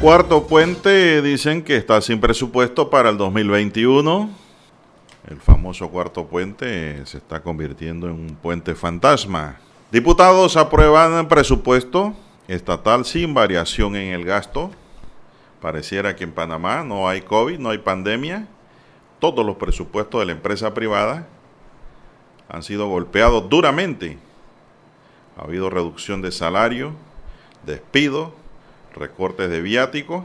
Cuarto puente dicen que está sin presupuesto para el 2021. El famoso cuarto puente se está convirtiendo en un puente fantasma. Diputados aprueban presupuesto estatal sin variación en el gasto. Pareciera que en Panamá no hay COVID, no hay pandemia. Todos los presupuestos de la empresa privada han sido golpeados duramente. Ha habido reducción de salario, despido, recortes de viáticos.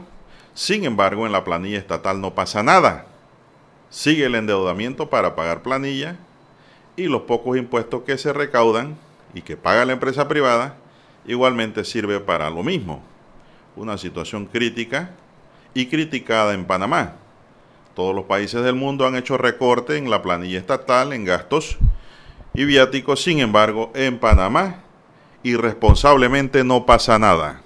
Sin embargo, en la planilla estatal no pasa nada. Sigue el endeudamiento para pagar planilla y los pocos impuestos que se recaudan y que paga la empresa privada igualmente sirve para lo mismo. Una situación crítica y criticada en Panamá. Todos los países del mundo han hecho recorte en la planilla estatal, en gastos y viáticos. Sin embargo, en Panamá irresponsablemente no pasa nada.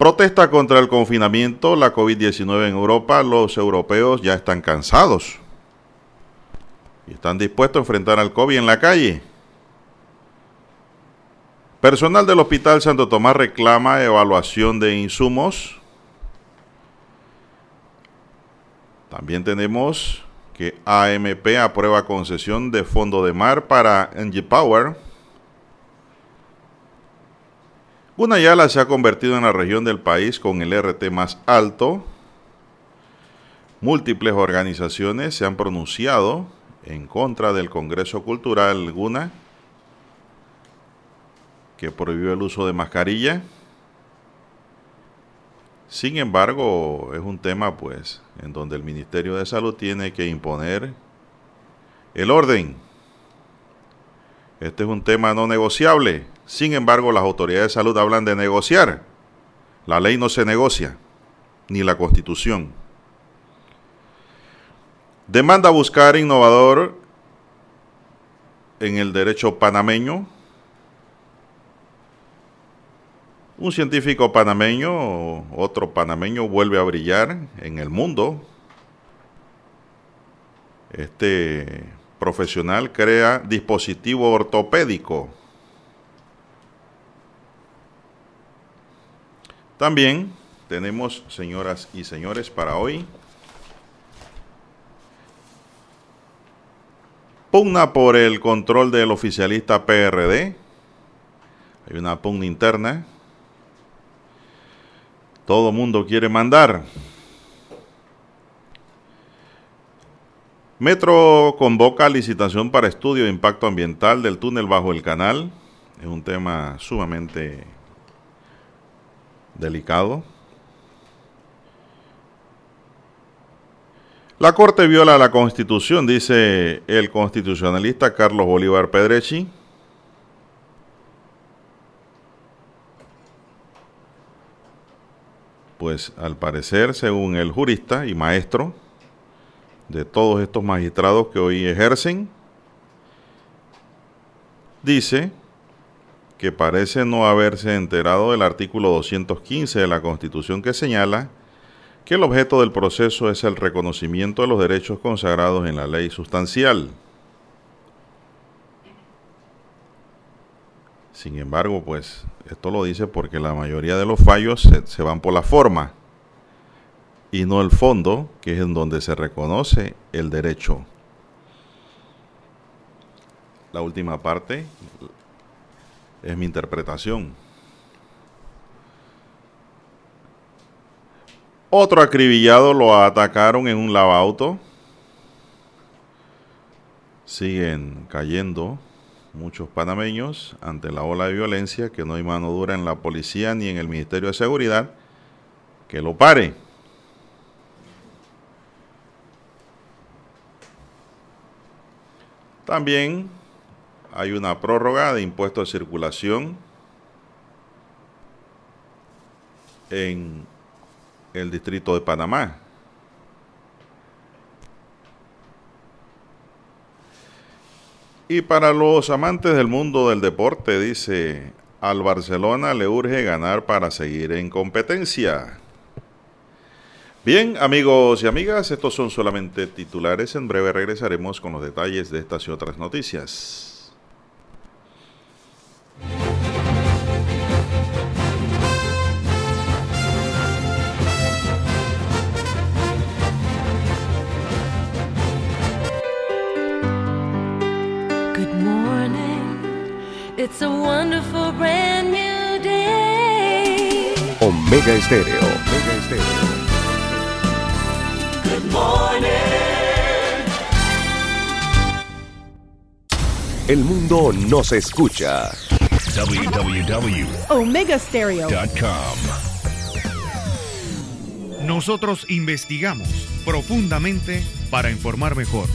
Protesta contra el confinamiento, la COVID-19 en Europa. Los europeos ya están cansados y están dispuestos a enfrentar al COVID en la calle. Personal del Hospital Santo Tomás reclama evaluación de insumos. También tenemos que AMP aprueba concesión de fondo de mar para NG Power. Gunayala se ha convertido en la región del país con el RT más alto. Múltiples organizaciones se han pronunciado en contra del Congreso Cultural Guna, que prohibió el uso de mascarilla. Sin embargo, es un tema pues en donde el Ministerio de Salud tiene que imponer el orden. Este es un tema no negociable. Sin embargo, las autoridades de salud hablan de negociar. La ley no se negocia, ni la constitución. Demanda buscar innovador en el derecho panameño. Un científico panameño, otro panameño, vuelve a brillar en el mundo. Este profesional crea dispositivo ortopédico También tenemos, señoras y señores, para hoy, pugna por el control del oficialista PRD. Hay una pugna interna. Todo mundo quiere mandar. Metro convoca licitación para estudio de impacto ambiental del túnel bajo el canal. Es un tema sumamente delicado. La Corte viola la Constitución, dice el constitucionalista Carlos Bolívar Pedrechi. Pues al parecer, según el jurista y maestro de todos estos magistrados que hoy ejercen, dice que parece no haberse enterado del artículo 215 de la Constitución que señala que el objeto del proceso es el reconocimiento de los derechos consagrados en la ley sustancial. Sin embargo, pues esto lo dice porque la mayoría de los fallos se, van por la forma y no el fondo, que es en donde se reconoce el derecho. La última parte, es mi interpretación. Otro acribillado lo atacaron en un lavauto. Siguen cayendo muchos panameños ante la ola de violencia que no hay mano dura en la policía ni en el Ministerio de Seguridad que lo pare. También hay una prórroga de impuestos de circulación en el distrito de Panamá. Y para los amantes del mundo del deporte, dice, al Barcelona le urge ganar para seguir en competencia. Bien, amigos y amigas, estos son solamente titulares. En breve regresaremos con los detalles de estas y otras noticias. Good morning. It's a wonderful brand new day. Omega Estéreo. Omega Estéreo. Good morning. El mundo nos escucha www.omegastereo.com Nosotros investigamos profundamente para informar mejor.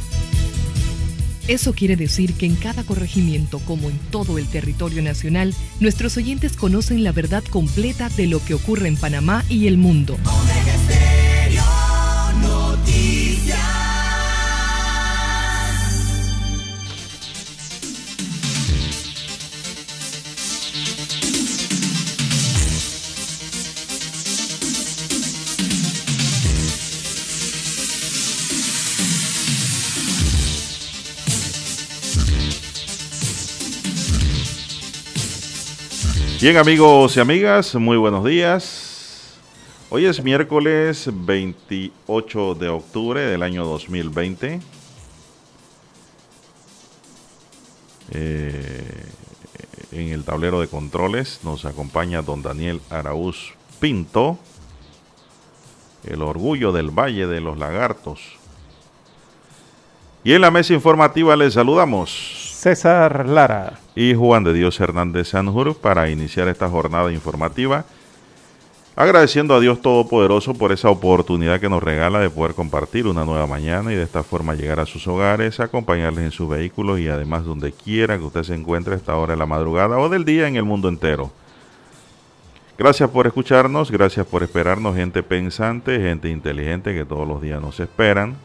Eso quiere decir que en cada corregimiento, como en todo el territorio nacional, nuestros oyentes conocen la verdad completa de lo que ocurre en Panamá y el mundo. Bien amigos y amigas, muy buenos días. Hoy es miércoles 28 de octubre del año 2020. Eh, en el tablero de controles nos acompaña don Daniel Araúz Pinto, el orgullo del Valle de los Lagartos. Y en la mesa informativa les saludamos. César Lara y Juan de Dios Hernández Sanjur para iniciar esta jornada informativa. Agradeciendo a Dios Todopoderoso por esa oportunidad que nos regala de poder compartir una nueva mañana y de esta forma llegar a sus hogares, acompañarles en sus vehículos y además donde quiera que usted se encuentre a esta hora de la madrugada o del día en el mundo entero. Gracias por escucharnos, gracias por esperarnos, gente pensante, gente inteligente que todos los días nos esperan.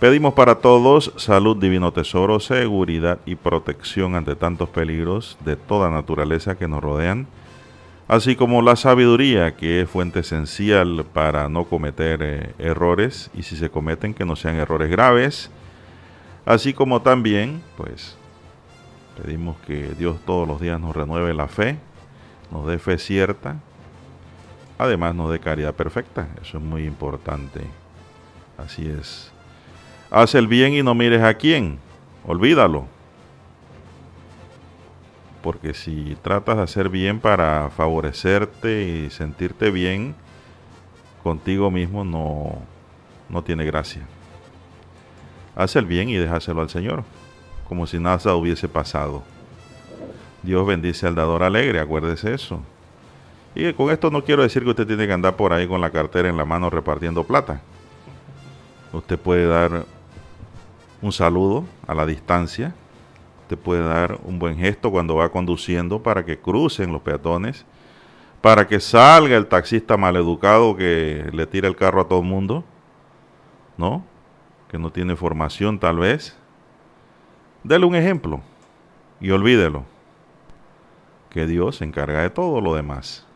Pedimos para todos salud, divino tesoro, seguridad y protección ante tantos peligros de toda naturaleza que nos rodean, así como la sabiduría que es fuente esencial para no cometer eh, errores y si se cometen que no sean errores graves, así como también, pues, pedimos que Dios todos los días nos renueve la fe, nos dé fe cierta, además nos dé caridad perfecta, eso es muy importante, así es. Haz el bien y no mires a quién. Olvídalo. Porque si tratas de hacer bien para favorecerte y sentirte bien contigo mismo, no, no tiene gracia. Haz el bien y déjaselo al Señor, como si nada hubiese pasado. Dios bendice al dador alegre, acuérdese eso. Y con esto no quiero decir que usted tiene que andar por ahí con la cartera en la mano repartiendo plata. Usted puede dar un saludo a la distancia. Te puede dar un buen gesto cuando va conduciendo para que crucen los peatones, para que salga el taxista maleducado que le tira el carro a todo el mundo, ¿no? Que no tiene formación tal vez. Dele un ejemplo y olvídelo. Que Dios se encarga de todo lo demás.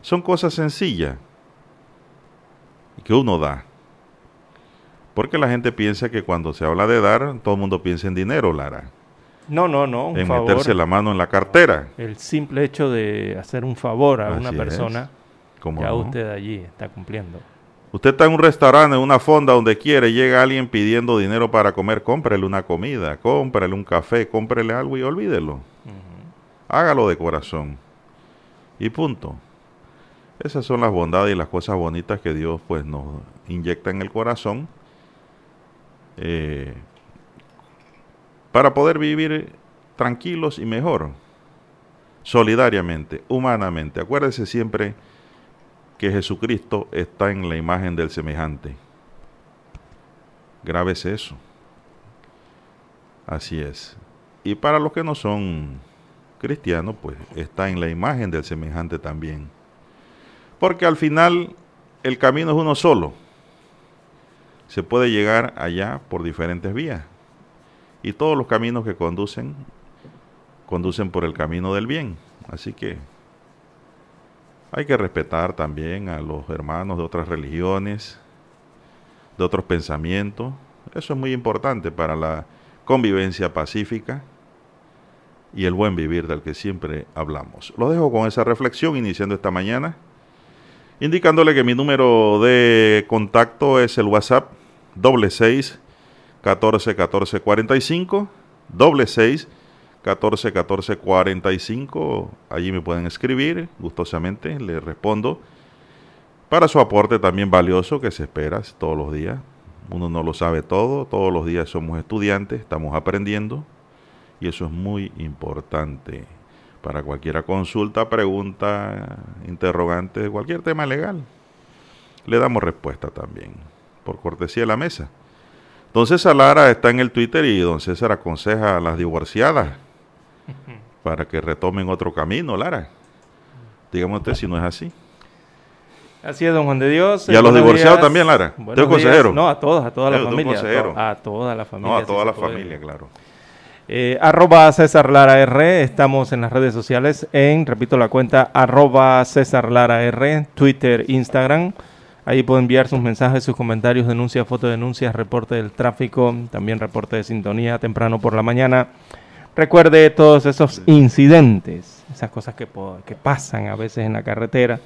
Son cosas sencillas que uno da. Porque la gente piensa que cuando se habla de dar, todo el mundo piensa en dinero, Lara. No, no, no. en meterse la mano en la cartera. El simple hecho de hacer un favor a una persona, ya usted allí está cumpliendo. Usted está en un restaurante, en una fonda, donde quiere, llega alguien pidiendo dinero para comer, cómprele una comida, cómprele un café, cómprele algo y olvídelo. Hágalo de corazón. Y punto. Esas son las bondades y las cosas bonitas que Dios pues nos inyecta en el corazón eh, para poder vivir tranquilos y mejor, solidariamente, humanamente. Acuérdese siempre que Jesucristo está en la imagen del semejante. Grábese eso. Así es. Y para los que no son cristianos, pues está en la imagen del semejante también. Porque al final el camino es uno solo se puede llegar allá por diferentes vías. Y todos los caminos que conducen, conducen por el camino del bien. Así que hay que respetar también a los hermanos de otras religiones, de otros pensamientos. Eso es muy importante para la convivencia pacífica y el buen vivir del que siempre hablamos. Lo dejo con esa reflexión iniciando esta mañana, indicándole que mi número de contacto es el WhatsApp doble seis catorce catorce cuarenta y cinco doble seis 14 14 45. Allí me pueden escribir, gustosamente les respondo. Para su aporte también valioso que se espera todos los días. Uno no lo sabe todo, todos los días somos estudiantes, estamos aprendiendo y eso es muy importante para cualquier consulta, pregunta, interrogante de cualquier tema legal. Le damos respuesta también, por cortesía de la mesa. Don César Lara está en el Twitter y don César aconseja a las divorciadas para que retomen otro camino, Lara. Dígame usted si no es así. Así es, don Juan de Dios. Y a los divorciados también, Lara. ¿Usted consejero? No, a todos, a toda la familia. A toda la familia. No, a toda la familia, claro. Eh, arroba César Lara R. Estamos en las redes sociales en, repito la cuenta, arroba César Lara R, Twitter, Instagram. Ahí puede enviar sus mensajes, sus comentarios, denuncias, fotodenuncias, reporte del tráfico, también reporte de sintonía temprano por la mañana. Recuerde todos esos incidentes, esas cosas que, que pasan a veces en la carretera,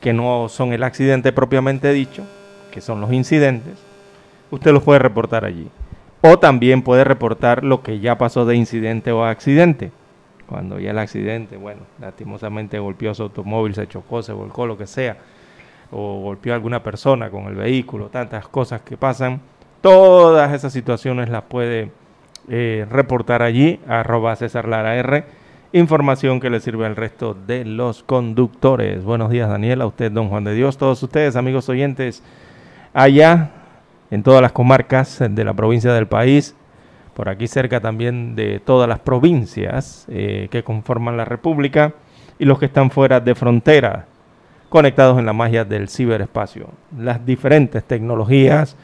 que no son el accidente propiamente dicho, que son los incidentes. Usted los puede reportar allí. O también puede reportar lo que ya pasó de incidente o accidente. Cuando ya el accidente, bueno, lastimosamente golpeó su automóvil, se chocó, se volcó, lo que sea, o golpeó a alguna persona con el vehículo, tantas cosas que pasan. Todas esas situaciones las puede eh, reportar allí, arroba César Lara R. Información que le sirve al resto de los conductores. Buenos días, Daniel, a usted, don Juan de Dios, todos ustedes, amigos oyentes, allá en todas las comarcas de la provincia del país, por aquí cerca también de todas las provincias eh, que conforman la República y los que están fuera de frontera, conectados en la magia del ciberespacio. Las diferentes tecnologías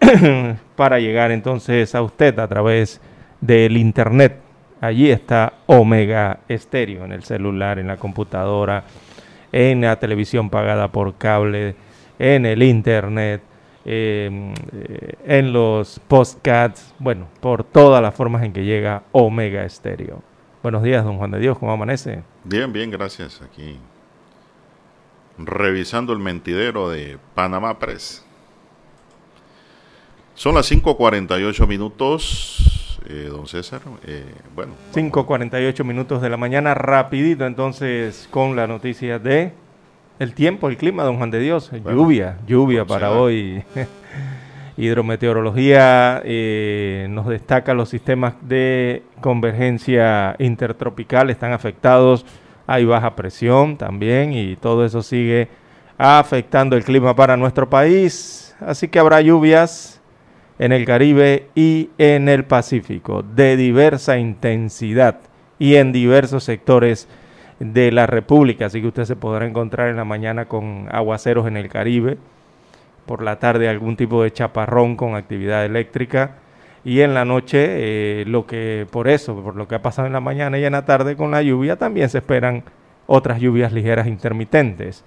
para llegar entonces a usted a través del Internet. Allí está Omega Estéreo en el celular, en la computadora, en la televisión pagada por cable, en el Internet Em, eh, en los postcats, bueno, por todas las formas en que llega Omega Estéreo. Buenos días, don Juan de Dios, ¿cómo amanece? Bien, bien, gracias. Aquí revisando el mentidero de Panamá Press. Son las 5.48 minutos, eh, don César. Eh, bueno. 5.48 minutos de la mañana, rapidito entonces con la noticia de el tiempo, el clima, don Juan de Dios. lluvia, lluvia para hoy. Hidrometeorología eh, nos destaca los sistemas de convergencia intertropical están afectados. Hay baja presión también y todo eso sigue afectando el clima para nuestro país. Así que habrá lluvias en el Caribe y en el Pacífico de diversa intensidad y en diversos sectores de la República, así que usted se podrá encontrar en la mañana con aguaceros en el Caribe, por la tarde algún tipo de chaparrón con actividad eléctrica y en la noche eh, lo que por eso, por lo que ha pasado en la mañana y en la tarde con la lluvia, también se esperan otras lluvias ligeras intermitentes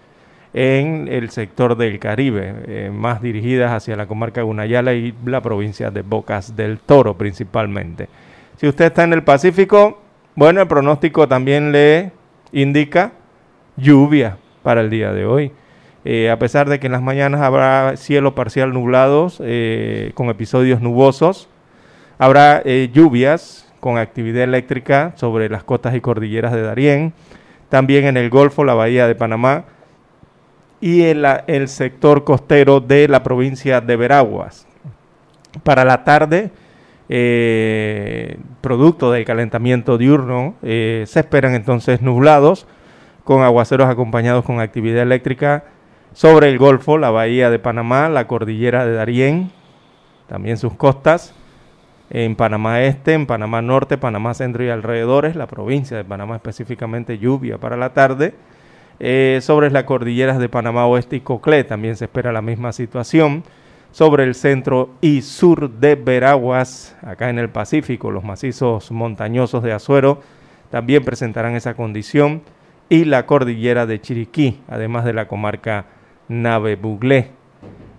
en el sector del Caribe, eh, más dirigidas hacia la comarca de Gunayala y la provincia de Bocas del Toro principalmente. Si usted está en el Pacífico, bueno, el pronóstico también le indica lluvia para el día de hoy. Eh, a pesar de que en las mañanas habrá cielo parcial nublados eh, con episodios nubosos, habrá eh, lluvias con actividad eléctrica sobre las costas y cordilleras de Darién, también en el Golfo, la Bahía de Panamá y en el sector costero de la provincia de Veraguas. Para la tarde, eh, producto del calentamiento diurno, eh, se esperan entonces nublados con aguaceros acompañados con actividad eléctrica sobre el Golfo, la bahía de Panamá, la cordillera de Darién, también sus costas, en Panamá Este, en Panamá Norte, Panamá Centro y alrededores, la provincia de Panamá específicamente lluvia para la tarde, eh, sobre las cordilleras de Panamá Oeste y Coclé también se espera la misma situación sobre el centro y sur de Veraguas, acá en el Pacífico. Los macizos montañosos de Azuero también presentarán esa condición y la cordillera de Chiriquí, además de la comarca Nave Buglé.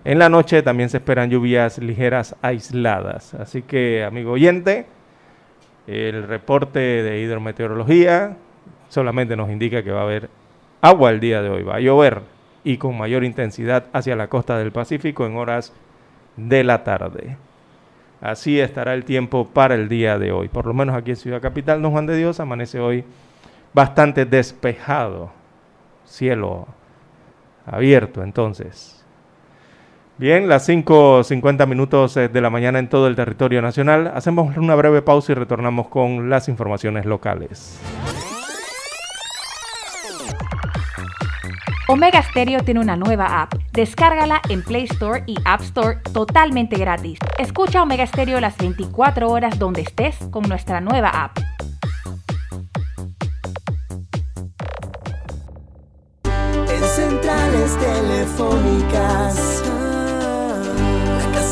En la noche también se esperan lluvias ligeras aisladas. Así que, amigo oyente, el reporte de hidrometeorología solamente nos indica que va a haber agua el día de hoy, va a llover y con mayor intensidad hacia la costa del Pacífico en horas de la tarde. Así estará el tiempo para el día de hoy. Por lo menos aquí en Ciudad Capital, Don Juan de Dios, amanece hoy bastante despejado. Cielo abierto entonces. Bien, las 5.50 minutos eh, de la mañana en todo el territorio nacional. Hacemos una breve pausa y retornamos con las informaciones locales. Omega Stereo tiene una nueva app. Descárgala en Play Store y App Store totalmente gratis. Escucha Omega Stereo las 24 horas donde estés con nuestra nueva app. En centrales telefónicas,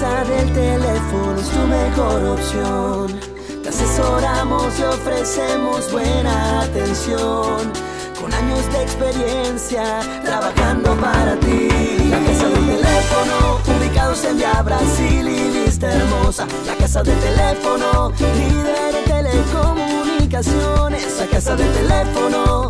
la casa del teléfono es tu mejor opción. Te asesoramos y ofrecemos buena atención. Con años de experiencia trabajando para ti. La casa del teléfono, ubicados en Via Brasil y Vista Hermosa. La casa del teléfono, líder en telecomunicaciones. La casa del teléfono,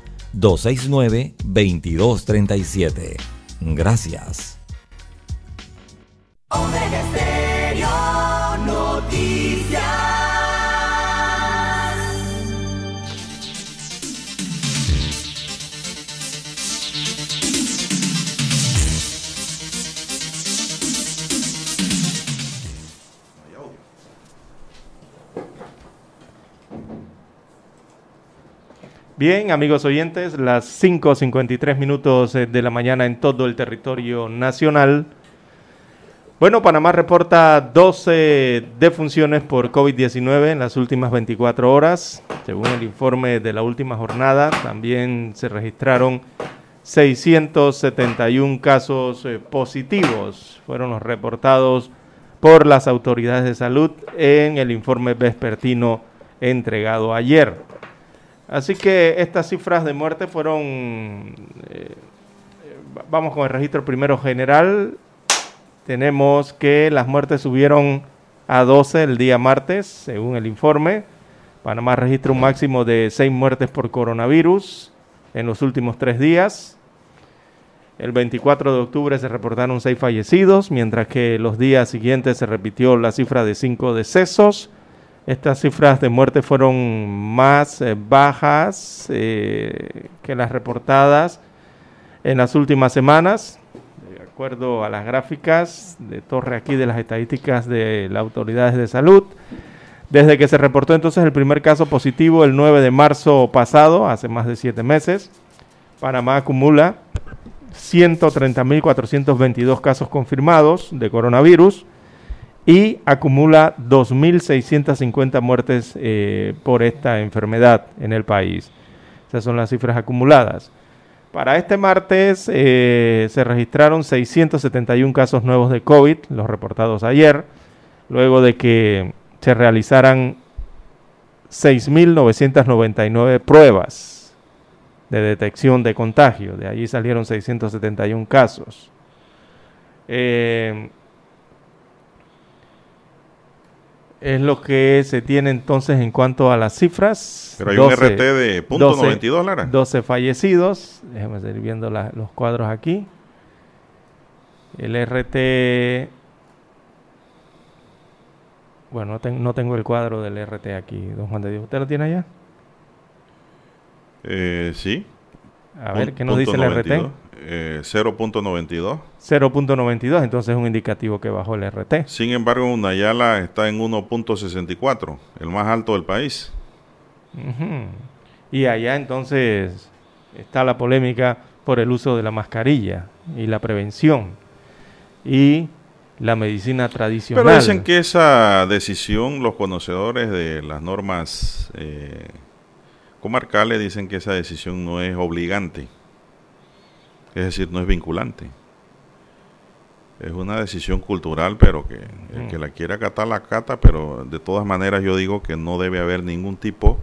269-2237. Gracias. Bien, amigos oyentes, las 5.53 minutos eh, de la mañana en todo el territorio nacional. Bueno, Panamá reporta 12 defunciones por COVID-19 en las últimas 24 horas. Según el informe de la última jornada, también se registraron 671 casos eh, positivos. Fueron los reportados por las autoridades de salud en el informe vespertino entregado ayer. Así que estas cifras de muerte fueron, eh, vamos con el registro primero general, tenemos que las muertes subieron a 12 el día martes, según el informe. Panamá registra un máximo de 6 muertes por coronavirus en los últimos tres días. El 24 de octubre se reportaron 6 fallecidos, mientras que los días siguientes se repitió la cifra de 5 decesos. Estas cifras de muerte fueron más eh, bajas eh, que las reportadas en las últimas semanas, de acuerdo a las gráficas de torre aquí de las estadísticas de las autoridades de salud. Desde que se reportó entonces el primer caso positivo el 9 de marzo pasado, hace más de siete meses, Panamá acumula 130.422 casos confirmados de coronavirus y acumula 2.650 muertes eh, por esta enfermedad en el país. Esas son las cifras acumuladas. Para este martes eh, se registraron 671 casos nuevos de COVID, los reportados ayer, luego de que se realizaran 6.999 pruebas de detección de contagio. De allí salieron 671 casos. Eh, es lo que se tiene entonces en cuanto a las cifras. Pero hay un RT de punto 92, Lara. 12 fallecidos. Déjame seguir viendo la- los cuadros aquí. El RT... Bueno, no, ten- no tengo el cuadro del RT aquí, don Juan de Dios. ¿Usted lo tiene allá? Eh, sí. A ver, ¿qué nos dice el 92. RT? Eh, 0.92. 0.92, entonces es un indicativo que bajó el RT. Sin embargo, Unayala está en 1.64, el más alto del país. Y allá entonces está la polémica por el uso de la mascarilla y la prevención y la medicina tradicional. Pero dicen que esa decisión, los conocedores de las normas eh, comarcales dicen que esa decisión no es obligante. Es decir, no es vinculante. Es una decisión cultural, pero que el que la quiera acatar la cata, pero de todas maneras yo digo que no debe haber ningún tipo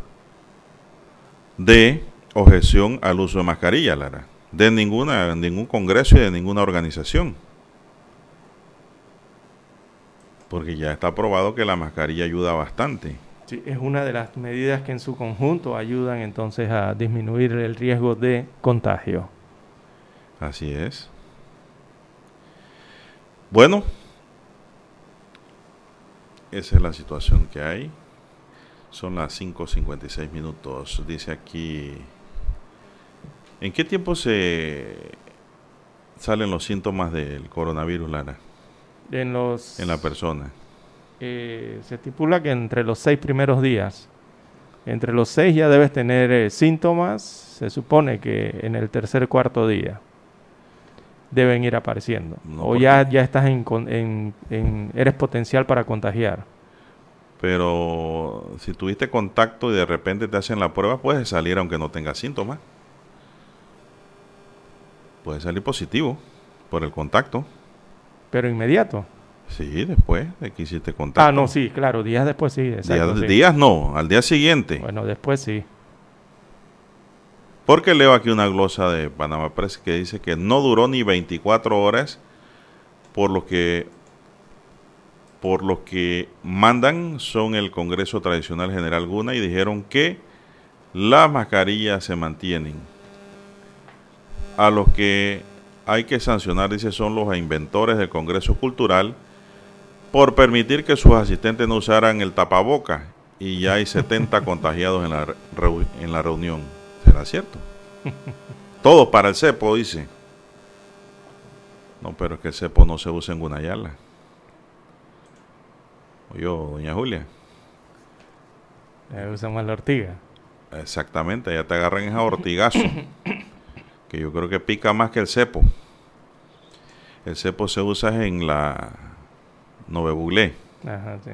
de objeción al uso de mascarilla, Lara, de ninguna, ningún congreso y de ninguna organización. Porque ya está probado que la mascarilla ayuda bastante. Sí, es una de las medidas que en su conjunto ayudan entonces a disminuir el riesgo de contagio. Así es. Bueno, esa es la situación que hay. Son las 5.56 minutos. Dice aquí, ¿en qué tiempo se salen los síntomas del coronavirus, Lara? En los En la persona. eh, se estipula que entre los seis primeros días, entre los seis ya debes tener eh, síntomas, se supone que en el tercer cuarto día deben ir apareciendo. No, o ya, ya estás en- en- eres potencial para contagiar. Pero si tuviste contacto y de repente te hacen la prueba, puedes salir aunque no tengas síntomas. Puedes salir positivo por el contacto. Pero inmediato. Sí, después de que hiciste contacto. Ah, no, sí, claro, días después sí. exacto, días, sí. días no, al día siguiente. Bueno, después sí. Porque leo aquí una glosa de Panamá Press que dice que no duró ni 24 horas por lo que por lo que mandan son el Congreso Tradicional General Guna y dijeron que las mascarillas se mantienen. A los que hay que sancionar, dice, son los inventores del Congreso Cultural por permitir que sus asistentes no usaran el tapaboca y ya hay 70 contagiados en la, en la reunión. ¿Será cierto? Todos para el cepo, dice. No, pero es que el cepo no se usa en Gunayala. Oye, doña Julia. Eh, usan más la ortiga. Exactamente, ya te agarran esa ortigazo. que yo creo que pica más que el cepo. El cepo se usa en la Novebuglé. Ajá, sí.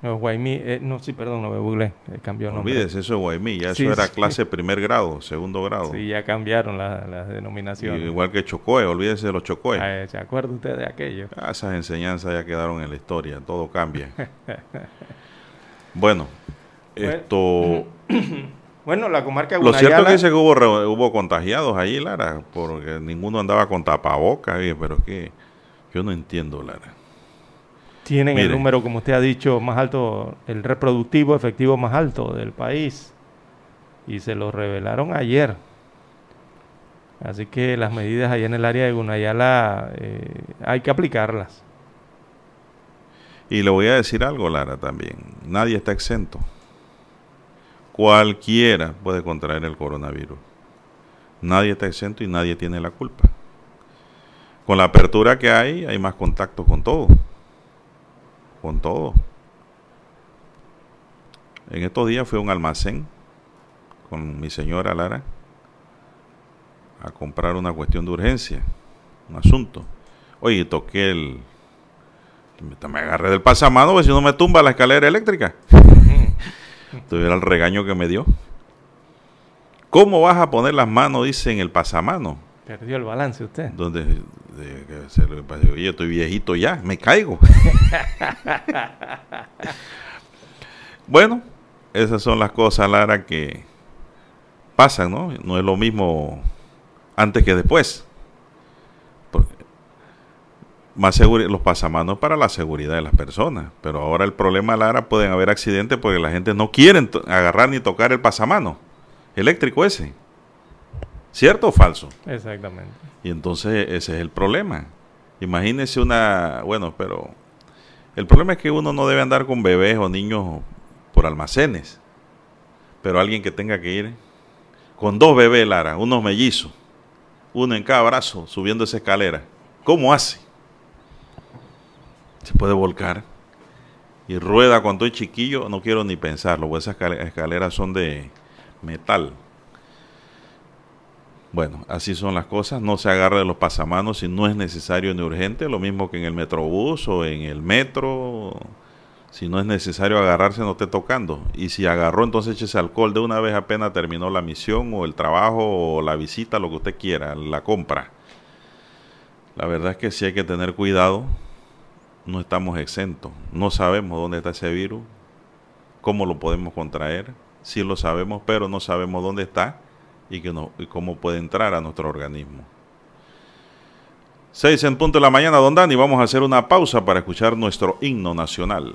No, Guaymí, eh, no, sí, perdón, no me googleé, eh, cambió el nombre. Olvídese, eso es Guaymí, ya Sí, eso era sí. clase primer grado, segundo grado. Sí, ya cambiaron la- las Y denominaciones. igual que Chocoe, olvídese de los Chocoe. Ah, ¿Se acuerda usted de aquello? Ah, esas enseñanzas ya quedaron en la historia, todo cambia. bueno, esto... Bueno, la comarca de Lo cierto que dice que hubo, re- hubo contagiados allí, Lara, porque ninguno andaba con tapabocas, pero es que yo no entiendo, Lara. Tienen el número, como usted ha dicho, más alto, el reproductivo efectivo más alto del país. Y se lo revelaron ayer. Así que las medidas allá en el área de Gunayala eh, hay que aplicarlas. Y le voy a decir algo, Lara, también. Nadie está exento. Cualquiera puede contraer el coronavirus. Nadie está exento y nadie tiene la culpa. Con la apertura que hay, hay más contacto con todo. Con todo. En estos días fui a un almacén con mi señora Lara a comprar una cuestión de urgencia, un asunto. Oye, toqué el, me- agarré del pasamano, porque si no me tumba la escalera eléctrica. Tuviera el regaño que me dio. ¿Cómo vas a poner las manos, dice, en el pasamano? Perdió el balance usted. Donde se le pasa, oye, estoy viejito ya, me caigo. bueno, esas son las cosas, Lara, que pasan, ¿no? No es lo mismo antes que después. Porque más seguro los pasamanos para la seguridad de las personas, pero ahora el problema, Lara, pueden haber accidentes porque la gente no quiere agarrar ni tocar el pasamano eléctrico ese. ¿Cierto o falso? Exactamente. Y entonces ese es el problema. Imagínese una, bueno, pero el problema es que uno no debe andar con bebés o niños por almacenes. Pero alguien que tenga que ir con dos bebés, Lara, unos mellizos, uno en cada brazo, subiendo esa escalera. ¿Cómo hace? Se puede volcar. Y rueda cuando es chiquillo, no quiero ni pensarlo, porque esas escale- escaleras son de metal. Bueno, así son las cosas. No se agarre de los pasamanos si no es necesario ni urgente. Lo mismo que en el metrobús o en el metro. Si no es necesario agarrarse, no esté tocando. Y si agarró, entonces échese alcohol de una vez apenas terminó la misión o el trabajo o la visita, lo que usted quiera, la compra. La verdad es que sí hay que tener cuidado. No estamos exentos. No sabemos dónde está ese virus, cómo lo podemos contraer. Sí lo sabemos, pero no sabemos dónde está y, que no, y cómo puede entrar a nuestro organismo. 6 en punto de la mañana, don Dani. Vamos a hacer una pausa para escuchar nuestro himno nacional.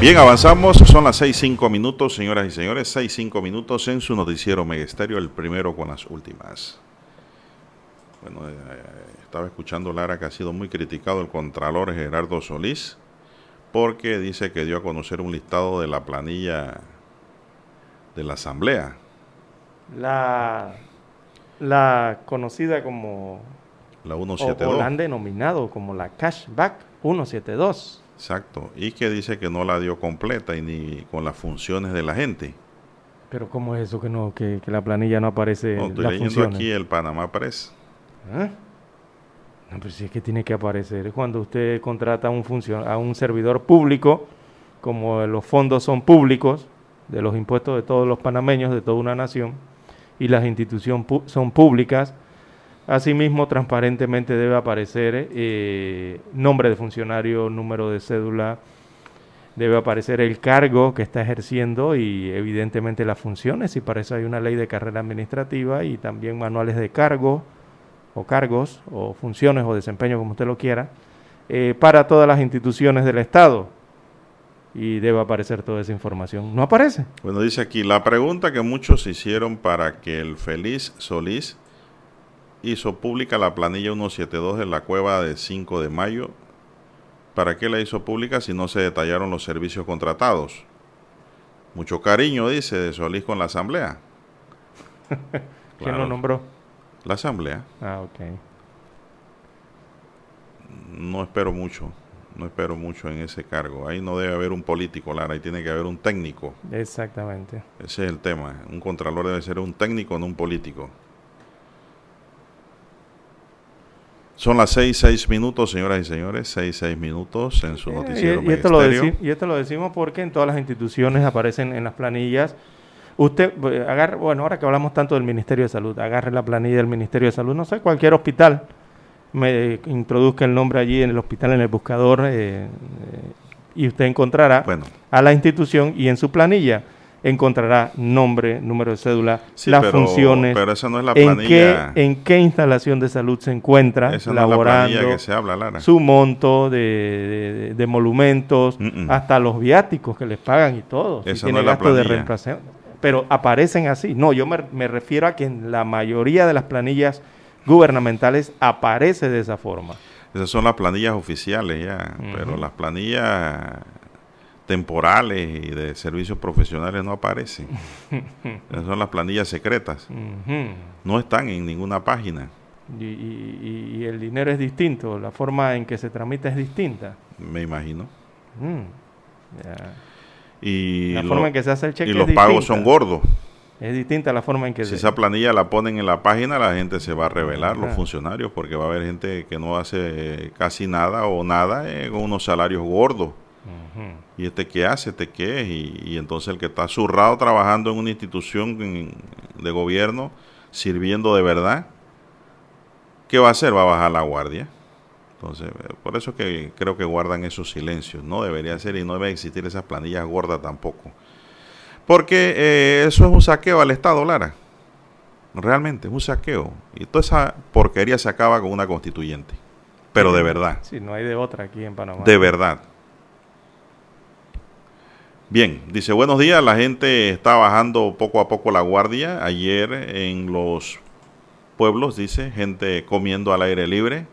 Bien, avanzamos. Son las 6-5 minutos, señoras y señores. 6-5 minutos en su noticiero Megesterio, el primero con las últimas. Bueno, eh, estaba escuchando Lara que ha sido muy criticado el Contralor Gerardo Solís porque dice que dio a conocer un listado de la planilla de la Asamblea. La, la conocida como... La o, 172. o la han denominado como la Cashback 172. Exacto. Y que dice que no la dio completa y ni con las funciones de la gente. Pero ¿cómo es eso que no que, que la planilla no aparece No, estoy las leyendo funciones? aquí el Panamá Press. ¿Ah? No, pero si es que tiene que aparecer. Es cuando usted contrata a un, funcio- a un servidor público, como los fondos son públicos, de los impuestos de todos los panameños, de toda una nación, y las instituciones son públicas, asimismo transparentemente debe aparecer eh, nombre de funcionario, número de cédula, debe aparecer el cargo que está ejerciendo y evidentemente las funciones y para eso hay una ley de carrera administrativa y también manuales de cargo o cargos o funciones o desempeño como usted lo quiera eh, para todas las instituciones del Estado y debe aparecer toda esa información. ¿No aparece? Bueno, dice aquí, la pregunta que muchos hicieron para que el feliz Solís hizo pública la planilla 172 de la cueva de 5 de mayo, ¿para qué la hizo pública si no se detallaron los servicios contratados? Mucho cariño, dice de Solís con la asamblea. ¿Quién lo nombró? La asamblea. Ah, ok. No espero mucho, no espero mucho en ese cargo. Ahí no debe haber un político, Lara, ahí tiene que haber un técnico. Exactamente. Ese es el tema. Un contralor debe ser un técnico, no un político. Son las seis, seis minutos, señoras y señores, seis, seis minutos en su Eh, noticiero y, y esto lo Megastéreo. deci- y esto lo decimos porque en todas las instituciones aparecen en las planillas. Usted eh, agarre, bueno, ahora que hablamos tanto del Ministerio de Salud, agarre la planilla del Ministerio de Salud, no sé, cualquier hospital, me introduzca el nombre allí en el hospital, en el buscador, eh, eh, y usted encontrará Bueno. a la institución y en su planilla encontrará nombre, número de cédula, Sí, las pero- funciones, pero esa no es la en qué, en qué instalación de salud se encuentra Esa no es la laborando, planilla que se habla, Lara. su monto de, de, monumentos, hasta los viáticos que les pagan y todo. si tiene no es la gasto de reemplazación. Pero aparecen así. No, yo me, me refiero a que en la mayoría de las planillas gubernamentales aparece de esa forma. Esas son las planillas oficiales ya, pero las planillas temporales y de servicios profesionales no aparecen. Esas son las planillas secretas. No están en ninguna página. y, y- y el dinero es distinto, la forma en que se tramita es distinta. me imagino. Mm. Y La lo- forma en que se hace el cheque Y es los pagos distinta. son gordos. Es distinta la forma en que Si se... esa planilla la ponen en la página, la gente se va a revelar, los Ajá. funcionarios, porque va a haber gente que no hace casi nada o nada eh, con unos salarios gordos. ¿Y este qué hace? ¿Este qué es? Y, y entonces el que está zurrado trabajando en una institución de gobierno, sirviendo de verdad, ¿qué va a hacer? Va a bajar la guardia. Entonces, eh, por eso que creo que guardan esos silencios. No debería ser y no debe existir esas planillas gordas tampoco. Porque eh, eso es un saqueo al Estado, Lara. Realmente, es un saqueo. Y toda esa porquería se acaba con una constituyente. Pero de verdad. Sí, no hay de otra aquí en Panamá. De verdad. Bien, dice, buenos días, la gente está bajando poco a poco la guardia. Ayer en los pueblos, dice, gente comiendo al aire libre,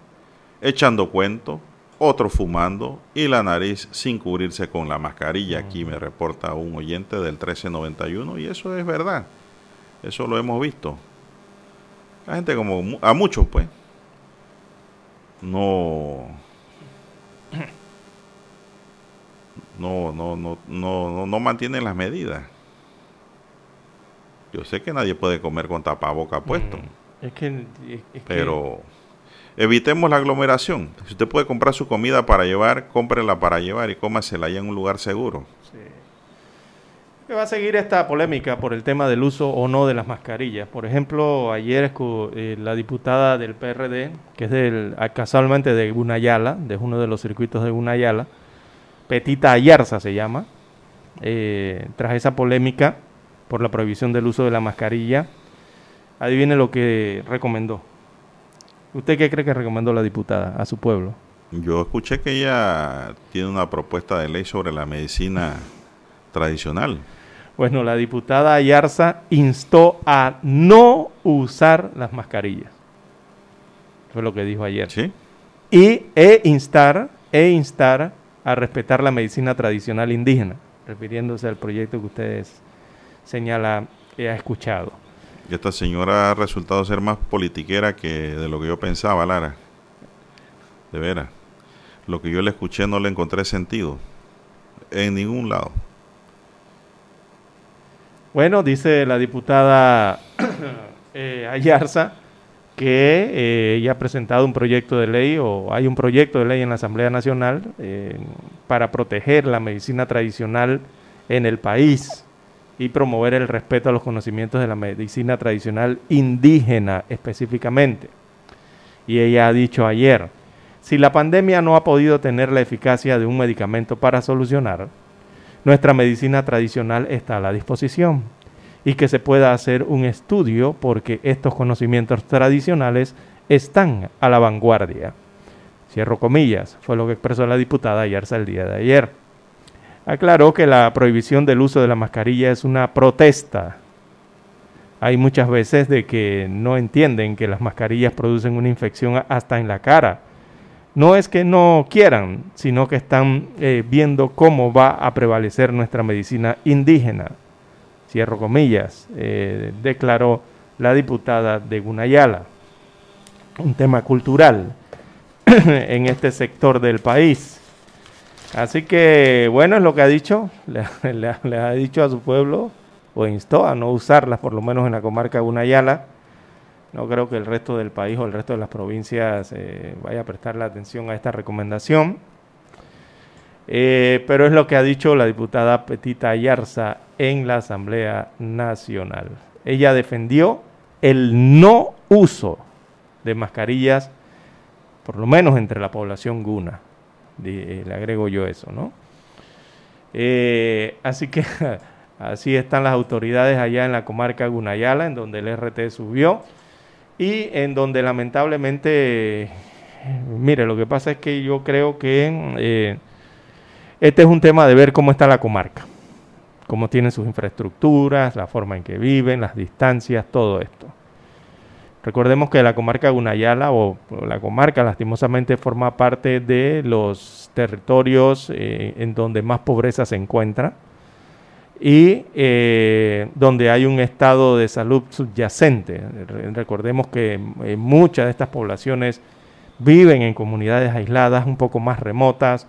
echando cuento, otros fumando y la nariz sin cubrirse con la mascarilla. Aquí me reporta un oyente del 1391 y eso es verdad. Eso lo hemos visto. La gente como a muchos pues no no, no, no, no, no, mantienen las medidas. Yo sé que nadie puede comer con tapaboca puesto, Es que... es- es que- pero evitemos la aglomeración. Si usted puede comprar su comida para llevar, cómprela para llevar y cómasela allá en un lugar seguro. que va a seguir esta polémica por el tema del uso o no de las mascarillas. Por ejemplo, ayer eh, la diputada del PRD, que es del, casualmente de Gunayala, de uno de los circuitos de Gunayala, Petita Ayarza se llama, eh, tras esa polémica por la prohibición del uso de la mascarilla, adivine lo que recomendó. ¿Usted qué cree que recomendó la diputada a su pueblo? Yo escuché que ella tiene una propuesta de ley sobre la medicina tradicional. Bueno, la diputada Ayarza instó a no usar las mascarillas. Fue lo que dijo ayer. ¿Sí? Y e instar, e instar a respetar la medicina tradicional indígena, refiriéndose al proyecto que ustedes señala ha escuchado. Y esta señora ha resultado ser más politiquera que de lo que yo pensaba, Lara. De veras. Lo que yo le escuché no le encontré sentido. En ningún lado. Bueno, dice la diputada eh, Ayarza que eh, ella ha presentado un proyecto de ley o hay un proyecto de ley en la Asamblea Nacional eh, para proteger la medicina tradicional en el país y promover el respeto a los conocimientos de la medicina tradicional indígena específicamente. Y ella ha dicho ayer, si la pandemia no ha podido tener la eficacia de un medicamento para solucionar, nuestra medicina tradicional está a la disposición y que se pueda hacer un estudio porque estos conocimientos tradicionales están a la vanguardia. Cierro comillas, fue lo que expresó la diputada Ayarza el día de ayer. Aclaró que la prohibición del uso de la mascarilla es una protesta. Hay muchas veces de que no entienden que las mascarillas producen una infección hasta en la cara. No es que no quieran, sino que están eh, viendo cómo va a prevalecer nuestra medicina indígena. Cierro comillas, eh, declaró la diputada de Gunayala. Un tema cultural en este sector del país. Así que, bueno, es lo que ha dicho, le, ha dicho a su pueblo, o instó a no usarlas, por lo menos en la comarca de Gunayala. No creo que el resto del país o el resto de las provincias eh, vaya a prestar la atención a esta recomendación. Eh, pero es lo que ha dicho la diputada Petita Ayarza en la Asamblea Nacional. Ella defendió el no uso de mascarillas, por lo menos entre la población guna. Eh, le agrego yo eso, ¿no? Eh, así que así están las autoridades allá en la comarca Gunayala, en donde el RT subió y en donde lamentablemente, mire, lo que pasa es que yo creo que este es un tema de ver cómo está la comarca, cómo tienen sus infraestructuras, la forma en que viven, las distancias, todo esto. Recordemos que la comarca Gunayala o o la comarca lastimosamente forma parte de los territorios eh, en donde más pobreza se encuentra y eh, donde hay un estado de salud subyacente. Re- Recordemos que eh, muchas de estas poblaciones viven en comunidades aisladas, un poco más remotas,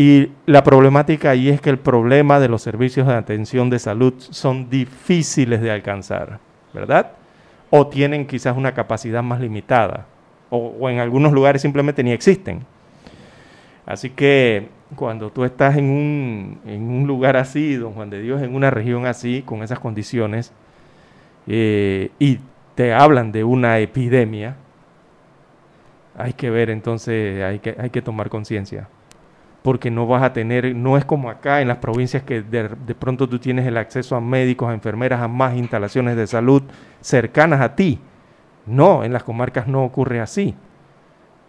y la problemática ahí es que el problema de los servicios de atención de salud son difíciles de alcanzar, ¿verdad? O tienen quizás una capacidad más limitada, o, en algunos lugares simplemente ni existen. Así que cuando tú estás en un, en un lugar así, don Juan de Dios, en una región así, con esas condiciones, eh, y te hablan de una epidemia, hay que ver entonces, hay que, hay que tomar conciencia. Porque no vas a tener, no es como acá en las provincias que de, de pronto tú tienes el acceso a médicos, a enfermeras, a más instalaciones de salud cercanas a ti. No, en las comarcas no ocurre así.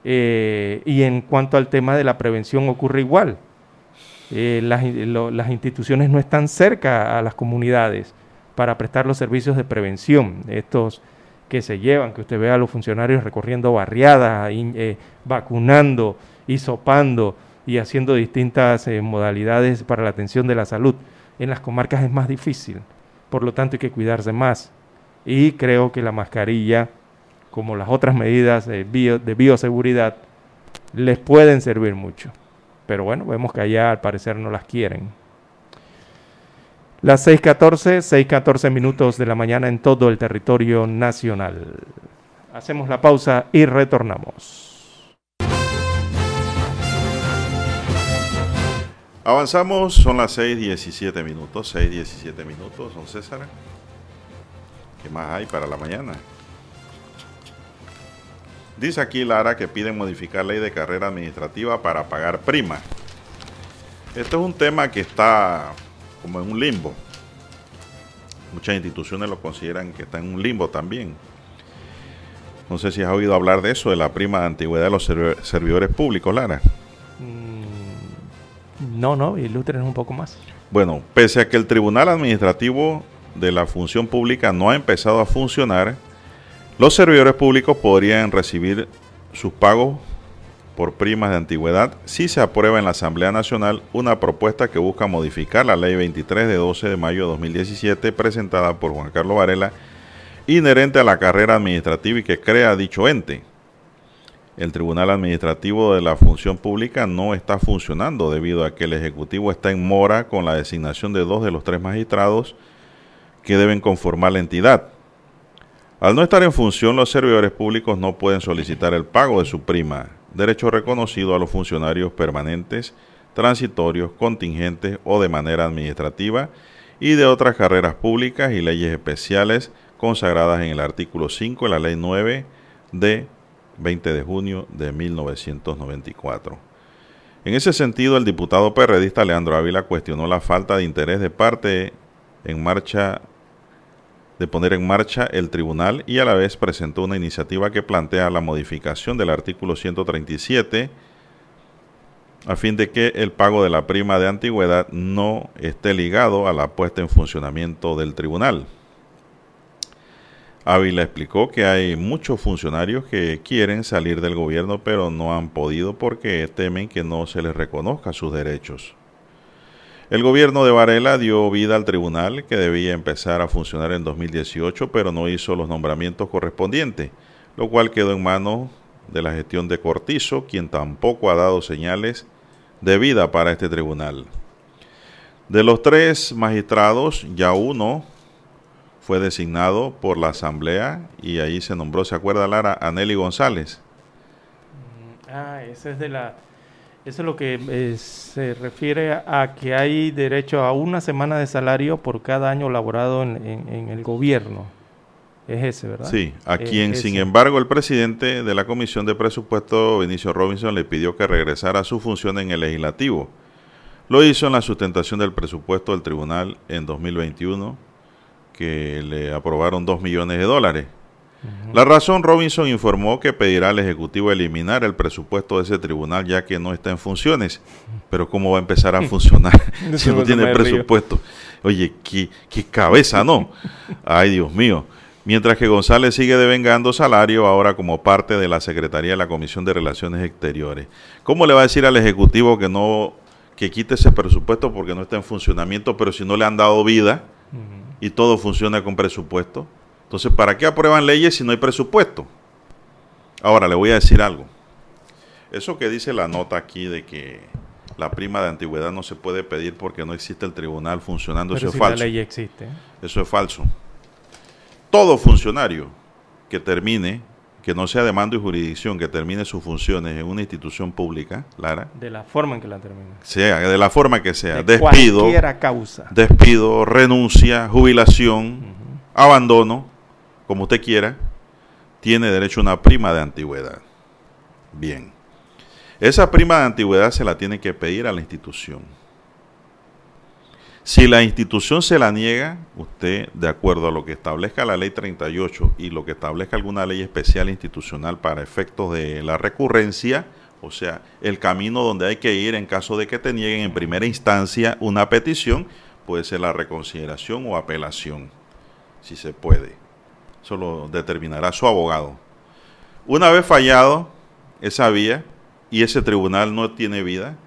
Eh, y en cuanto al tema de la prevención ocurre igual. Eh, las, las instituciones no están cerca a las comunidades para prestar los servicios de prevención, estos que se llevan, que usted vea a los funcionarios recorriendo barriadas, in- eh, vacunando, hisopando y haciendo distintas eh, modalidades para la atención de la salud. En las comarcas es más difícil, por lo tanto hay que cuidarse más. Y creo que la mascarilla, como las otras medidas de, bio- de bioseguridad, les pueden servir mucho. Pero bueno, vemos que allá al parecer no las quieren. Las 6.14, 6.14 minutos de la mañana en todo el territorio nacional. Hacemos la pausa y retornamos. Avanzamos, son las 6.17 minutos, 6.17 minutos, don César. ¿Qué más hay para la mañana? Dice aquí Lara que piden modificar ley de carrera administrativa para pagar prima. Esto es un tema que está como en un limbo. Muchas instituciones lo consideran que está en un limbo también. No sé si has oído hablar de eso, de la prima antigüedad de los servi- servidores públicos, Lara. Mm, no, no, ilústrenos un poco más. Bueno, pese a que el Tribunal Administrativo de la Función Pública no ha empezado a funcionar, los servidores públicos podrían recibir sus pagos por primas de antigüedad si se aprueba en la Asamblea Nacional una propuesta que busca modificar la Ley 23 de 12 de mayo de 2017 presentada por Juan Carlos Varela, inherente a la carrera administrativa y que crea dicho ente. El Tribunal Administrativo de la Función Pública no está funcionando debido a que el Ejecutivo está en mora con la designación de dos de los tres magistrados que deben conformar la entidad. Al no estar en función, los servidores públicos no pueden solicitar el pago de su prima, derecho reconocido a los funcionarios permanentes, transitorios, contingentes o de manera administrativa, y de otras carreras públicas y leyes especiales consagradas en el artículo 5 de la Ley 9 de 20 de junio de 1994. En ese sentido, el diputado perredista Leandro Ávila cuestionó la falta de interés de parte en marcha de poner en marcha el tribunal y a la vez presentó una iniciativa que plantea la modificación del artículo 137 a fin de que el pago de la prima de antigüedad no esté ligado a la puesta en funcionamiento del tribunal. Ávila explicó que hay muchos funcionarios que quieren salir del gobierno pero no han podido porque temen que no se les reconozca sus derechos. El gobierno de Varela dio vida al tribunal que debía empezar a funcionar en 2018 pero no hizo los nombramientos correspondientes, lo cual quedó en manos de la gestión de Cortizo, quien tampoco ha dado señales de vida para este tribunal. De los tres magistrados, ya uno fue designado por la Asamblea y ahí se nombró, ¿se acuerda Lara? A Nelly González. Ah, ese es de la... Eso es lo que eh, se refiere a que hay derecho a una semana de salario por cada año laborado en, en- en el gobierno. Es ese, ¿verdad? Sí, a Es quien sin embargo el presidente de la Comisión de Presupuesto, Benicio Robinson, le pidió que regresara a su función en el legislativo. Lo hizo en la sustentación del presupuesto del tribunal en 2021, que le aprobaron 2 millones de dólares. La razón, Robinson informó que pedirá al Ejecutivo eliminar el presupuesto de ese tribunal ya que no está en funciones. Pero ¿cómo va a empezar a funcionar si no tiene presupuesto? Oye, qué, qué cabeza, ¿no? Ay, Dios mío. Mientras que González sigue devengando salario ahora como parte de la Secretaría de la Comisión de Relaciones Exteriores. ¿Cómo le va a decir al Ejecutivo que no que quite ese presupuesto porque no está en funcionamiento, pero si no le han dado vida y todo funciona con presupuesto? Entonces, ¿para qué aprueban leyes si no hay presupuesto? Ahora, le voy a decir algo. Eso que dice la nota aquí de que la prima de antigüedad no se puede pedir porque no existe el tribunal funcionando, Pero eso si es la falso. ley existe. Eso es falso. Todo funcionario que termine, que no sea de mando y jurisdicción, que termine sus funciones en una institución pública, Lara, De la forma en que la termina. sea de la forma que sea, De despido, cualquiera causa. despido, renuncia, jubilación, abandono, como usted quiera, tiene derecho a una prima de antigüedad. Bien. Esa prima de antigüedad se la tiene que pedir a la institución. Si la institución se la niega, usted, de acuerdo a lo que establezca la ley 38 y lo que establezca alguna ley especial institucional para efectos de la recurrencia, o sea, el camino donde hay que ir en caso de que te nieguen en primera instancia una petición, puede ser la reconsideración o apelación, si se puede. Eso lo determinará su abogado. Una vez fallado esa vía y ese tribunal no tiene vida,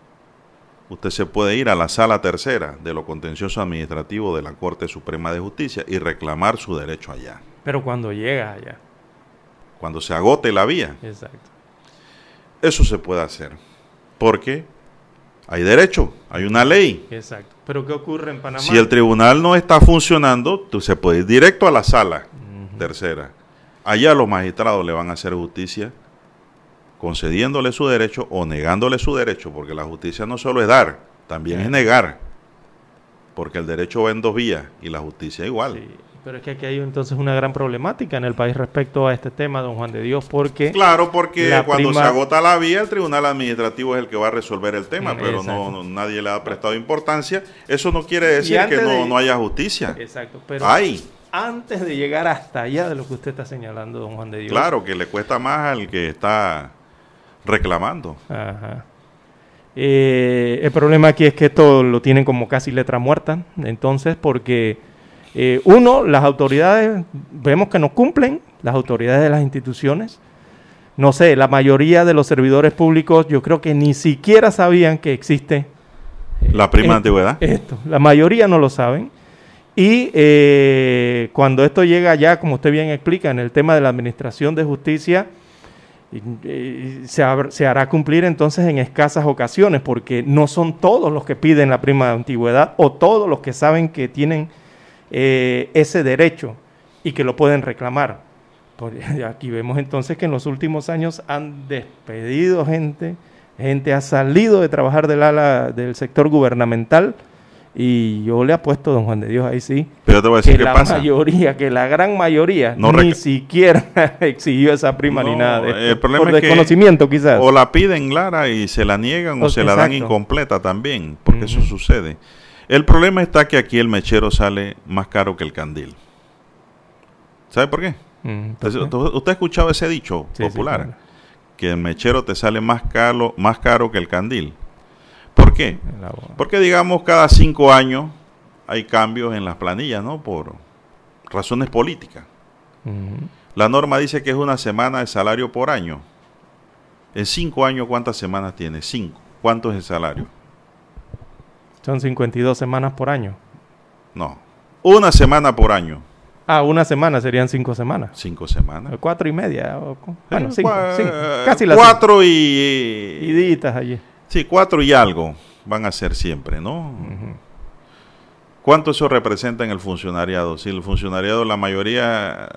usted se puede ir a la sala tercera de lo contencioso administrativo de la Corte Suprema de Justicia y reclamar su derecho allá, Pero cuando llega allá. cuando se agote la vía. Exacto. Eso se puede hacer, porque hay derecho, hay una ley. Exacto. Pero ¿qué ocurre en Panamá? Si el tribunal no está funcionando, tú se puede ir directo a la sala tercera. Allá los magistrados le van a hacer justicia concediéndole su derecho o negándole su derecho, porque la justicia no solo es dar, también es negar, porque el derecho va en dos vías y la justicia igual. Sí, pero es que aquí hay entonces una gran problemática en el país respecto a este tema, don Juan de Dios, porque... Claro, porque cuando prima- se agota la vía, el tribunal administrativo es el que va a resolver el tema, pero no, exacto. no- nadie le ha prestado importancia. Eso no quiere decir que no, de- no haya justicia. Exacto, pero Hay. antes de llegar hasta allá de lo que usted está señalando, don Juan de Dios. Claro, que le cuesta más al que está reclamando. Ajá. Eh, el problema aquí es que esto lo tienen como casi letra muerta, entonces, porque eh, uno, las autoridades, vemos que no cumplen, las autoridades de las instituciones. No sé, la mayoría de los servidores públicos yo creo que ni siquiera sabían que existe La prima de eh, antigüedad. esto. La mayoría no lo saben. Y eh, cuando esto llega ya, como usted bien explica, en el tema de la administración de justicia, eh, se, hab- se hará cumplir entonces en escasas ocasiones, porque no son todos los que piden la prima de antigüedad o todos los que saben que tienen eh, ese derecho y que lo pueden reclamar. Por- aquí vemos entonces que en los últimos años han despedido gente, gente ha salido de trabajar del ala del sector gubernamental Y yo le apuesto, don Juan de Dios, ahí sí. Pero te voy a decir que qué la pasa. mayoría, que la gran mayoría, No ni siquiera exigió esa prima ni nada de el problema Por es que desconocimiento, quizás. O la piden clara y se la niegan o O- se la dan incompleta también, porque eso sucede. El problema está que aquí el mechero sale más caro que el candil. ¿Sabe por qué? Mm. ¿Usted ha escuchado ese dicho Sí, sí, popular? claro. Que el mechero te sale más caro, más caro que el candil. ¿Por qué? Porque digamos cada cinco años hay cambios en las planillas, ¿no? Por razones políticas. La norma dice que es una semana de salario por año. En cinco años, ¿cuántas semanas tiene? Cinco. ¿Cuánto es el salario? Son 52 semanas por año. No. Una semana por año. Ah, una semana serían cinco semanas. Cinco semanas. Cuatro y media. o bueno, cinco, Casi las Cuatro cinco. y... Y ditas allí. Sí, cuatro y algo van a ser siempre, ¿no? ¿Cuánto eso representa en el funcionariado? Si el funcionariado, la mayoría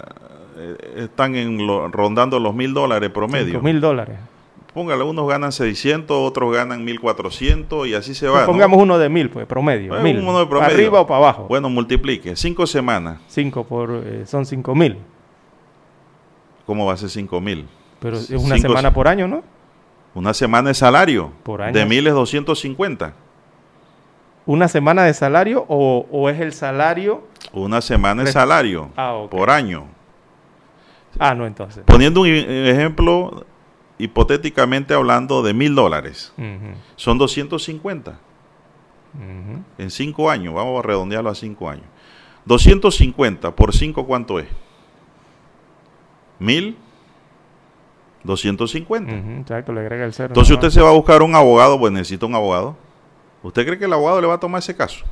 eh, están en lo- rondando los mil dólares promedio. Mil dólares. Póngale, unos ganan 600, otros ganan 1400 y así se va. Pongamos uno de mil, pues, promedio. Eh, mil. uno de ¿Para promedio. arriba o para abajo? Bueno, multiplique. Cinco semanas. Cinco por... eh, son cinco mil. ¿Cómo va a ser cinco mil? Pero es una Cinco semana se- por año, ¿no? Una semana de salario. Por año. De mil es 250. ¿Una semana de salario o, o es el salario? Una semana de salario Ah, por año. Ah, no, entonces. Poniendo un ejemplo, hipotéticamente hablando de mil dólares. Son 250 ujú. en cinco años. Vamos a redondearlo a cinco años. 250 por cinco, ¿cuánto es? Mil. 250. Ujú, exacto, le agrega el cero. Entonces usted se va a buscar un abogado, pues necesita un abogado. ¿Usted cree que el abogado le va a tomar ese caso?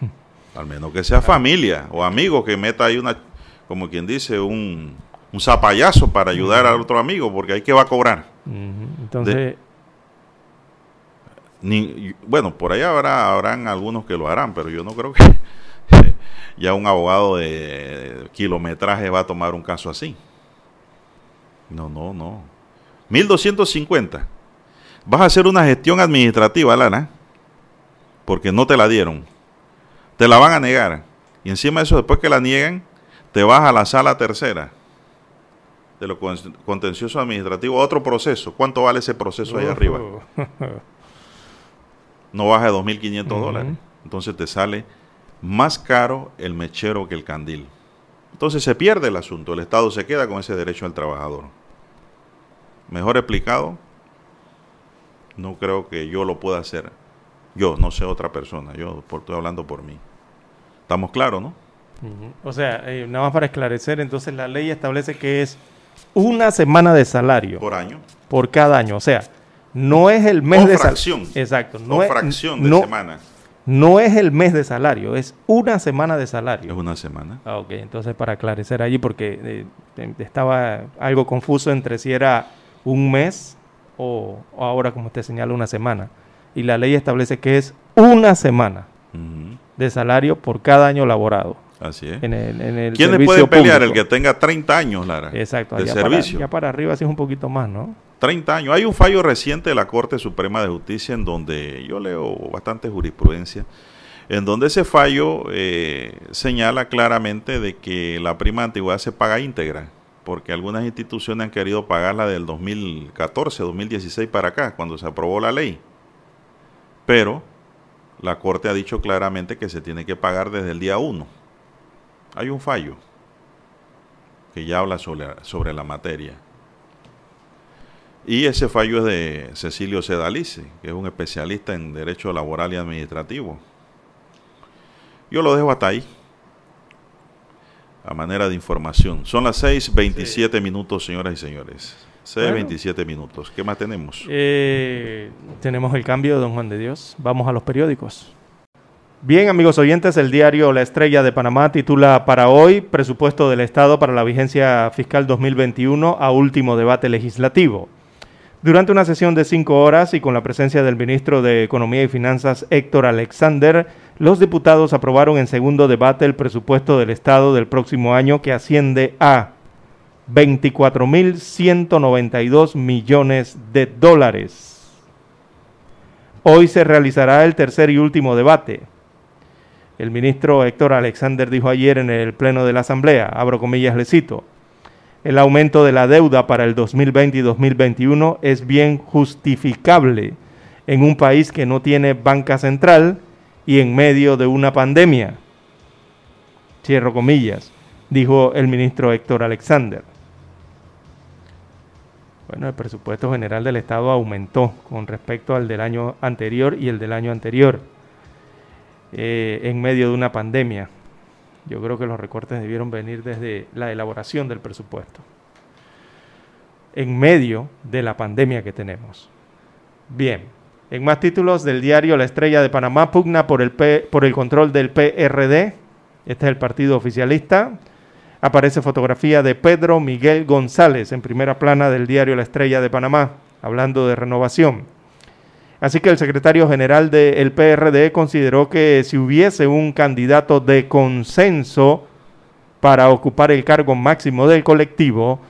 Al menos que sea familia o amigo que meta ahí una, como quien dice, un, un zapayazo para ayudar al otro amigo, porque ahí que va a cobrar. Entonces, Ni, bueno, por ahí habrá, habrán algunos que lo harán, pero yo no creo que ya un abogado de kilometraje va a tomar un caso así. No, no, no. 1250. Vas a hacer una gestión administrativa, Lara, porque no te la dieron. Te la van a negar. Y encima de eso, después que la niegan, te vas a la sala tercera de lo con- contencioso administrativo, otro proceso. ¿Cuánto vale ese proceso ahí arriba? no baja de 2.500 Ujú. dólares. Entonces te sale más caro el mechero que el candil. Entonces se pierde el asunto. El Estado se queda con ese derecho al trabajador. Mejor explicado, no creo que yo lo pueda hacer. Yo, no sé otra persona. Yo por- estoy hablando por mí. ¿Estamos claros, no? O sea, eh, nada más para esclarecer, entonces la ley establece que es una semana de salario Por año. por cada año. O sea, no es el mes O de fracción. Exacto. No es, fracción de no, semana. no es el mes de salario, es una semana de salario. Es una semana. Ah, ok, entonces para aclarecer allí, porque eh, eh, estaba algo confuso entre si era un mes o, o ahora, como usted señala, una semana. Y la ley establece que es una semana de salario por cada año laborado. Así es. En el, en el ¿Quiénes servicio pueden pelear? público. El que tenga 30 años, Lara. Exacto, De allá para- servicio. ya para arriba sí es un poquito más, ¿no? 30 años. Hay un fallo reciente de la Corte Suprema de Justicia en donde yo leo bastante jurisprudencia, en donde ese fallo eh, señala claramente de que la prima de antigüedad se paga íntegra, porque algunas instituciones han querido pagarla del 2014, 2016 para acá, cuando se aprobó la ley. Pero la Corte ha dicho claramente que se tiene que pagar desde el día 1. Hay un fallo que ya habla sobre, sobre la materia. Y ese fallo es de Cecilio Sedalice, que es un especialista en derecho laboral y administrativo. Yo lo dejo hasta ahí, a manera de información. Son las 6.27 minutos, señoras y señores. 6.27 minutos. ¿Qué más tenemos? Eh, tenemos el cambio Don Juan de Dios. Vamos a los periódicos. Bien, amigos oyentes, el diario La Estrella de Panamá titula para hoy Presupuesto del Estado para la vigencia fiscal 2021 a último debate legislativo. Durante una sesión de cinco horas y con la presencia del ministro de Economía y Finanzas Héctor Alexander, los diputados aprobaron en segundo debate el presupuesto del Estado del próximo año que asciende a 24.192 millones de dólares. Hoy se realizará el tercer y último debate. El ministro Héctor Alexander dijo ayer en el Pleno de la Asamblea, abro comillas, le cito, el aumento de la deuda para el 2020 y 2021 es bien justificable en un país que no tiene banca central y en medio de una pandemia. Cierro comillas, dijo el ministro Héctor Alexander. Bueno, el presupuesto general del Estado aumentó con respecto al del año anterior y el del año anterior eh, en medio de una pandemia. Yo creo que los recortes debieron venir desde la elaboración del presupuesto, en medio de la pandemia que tenemos. Bien, en más títulos del diario La Estrella de Panamá pugna por el, P- por el control del PRD, este es el partido oficialista. Aparece fotografía de Pedro Miguel González en primera plana del diario La Estrella de Panamá, hablando de renovación. Así que el secretario general del PRD consideró que si hubiese un candidato de consenso para ocupar el cargo máximo del colectivo,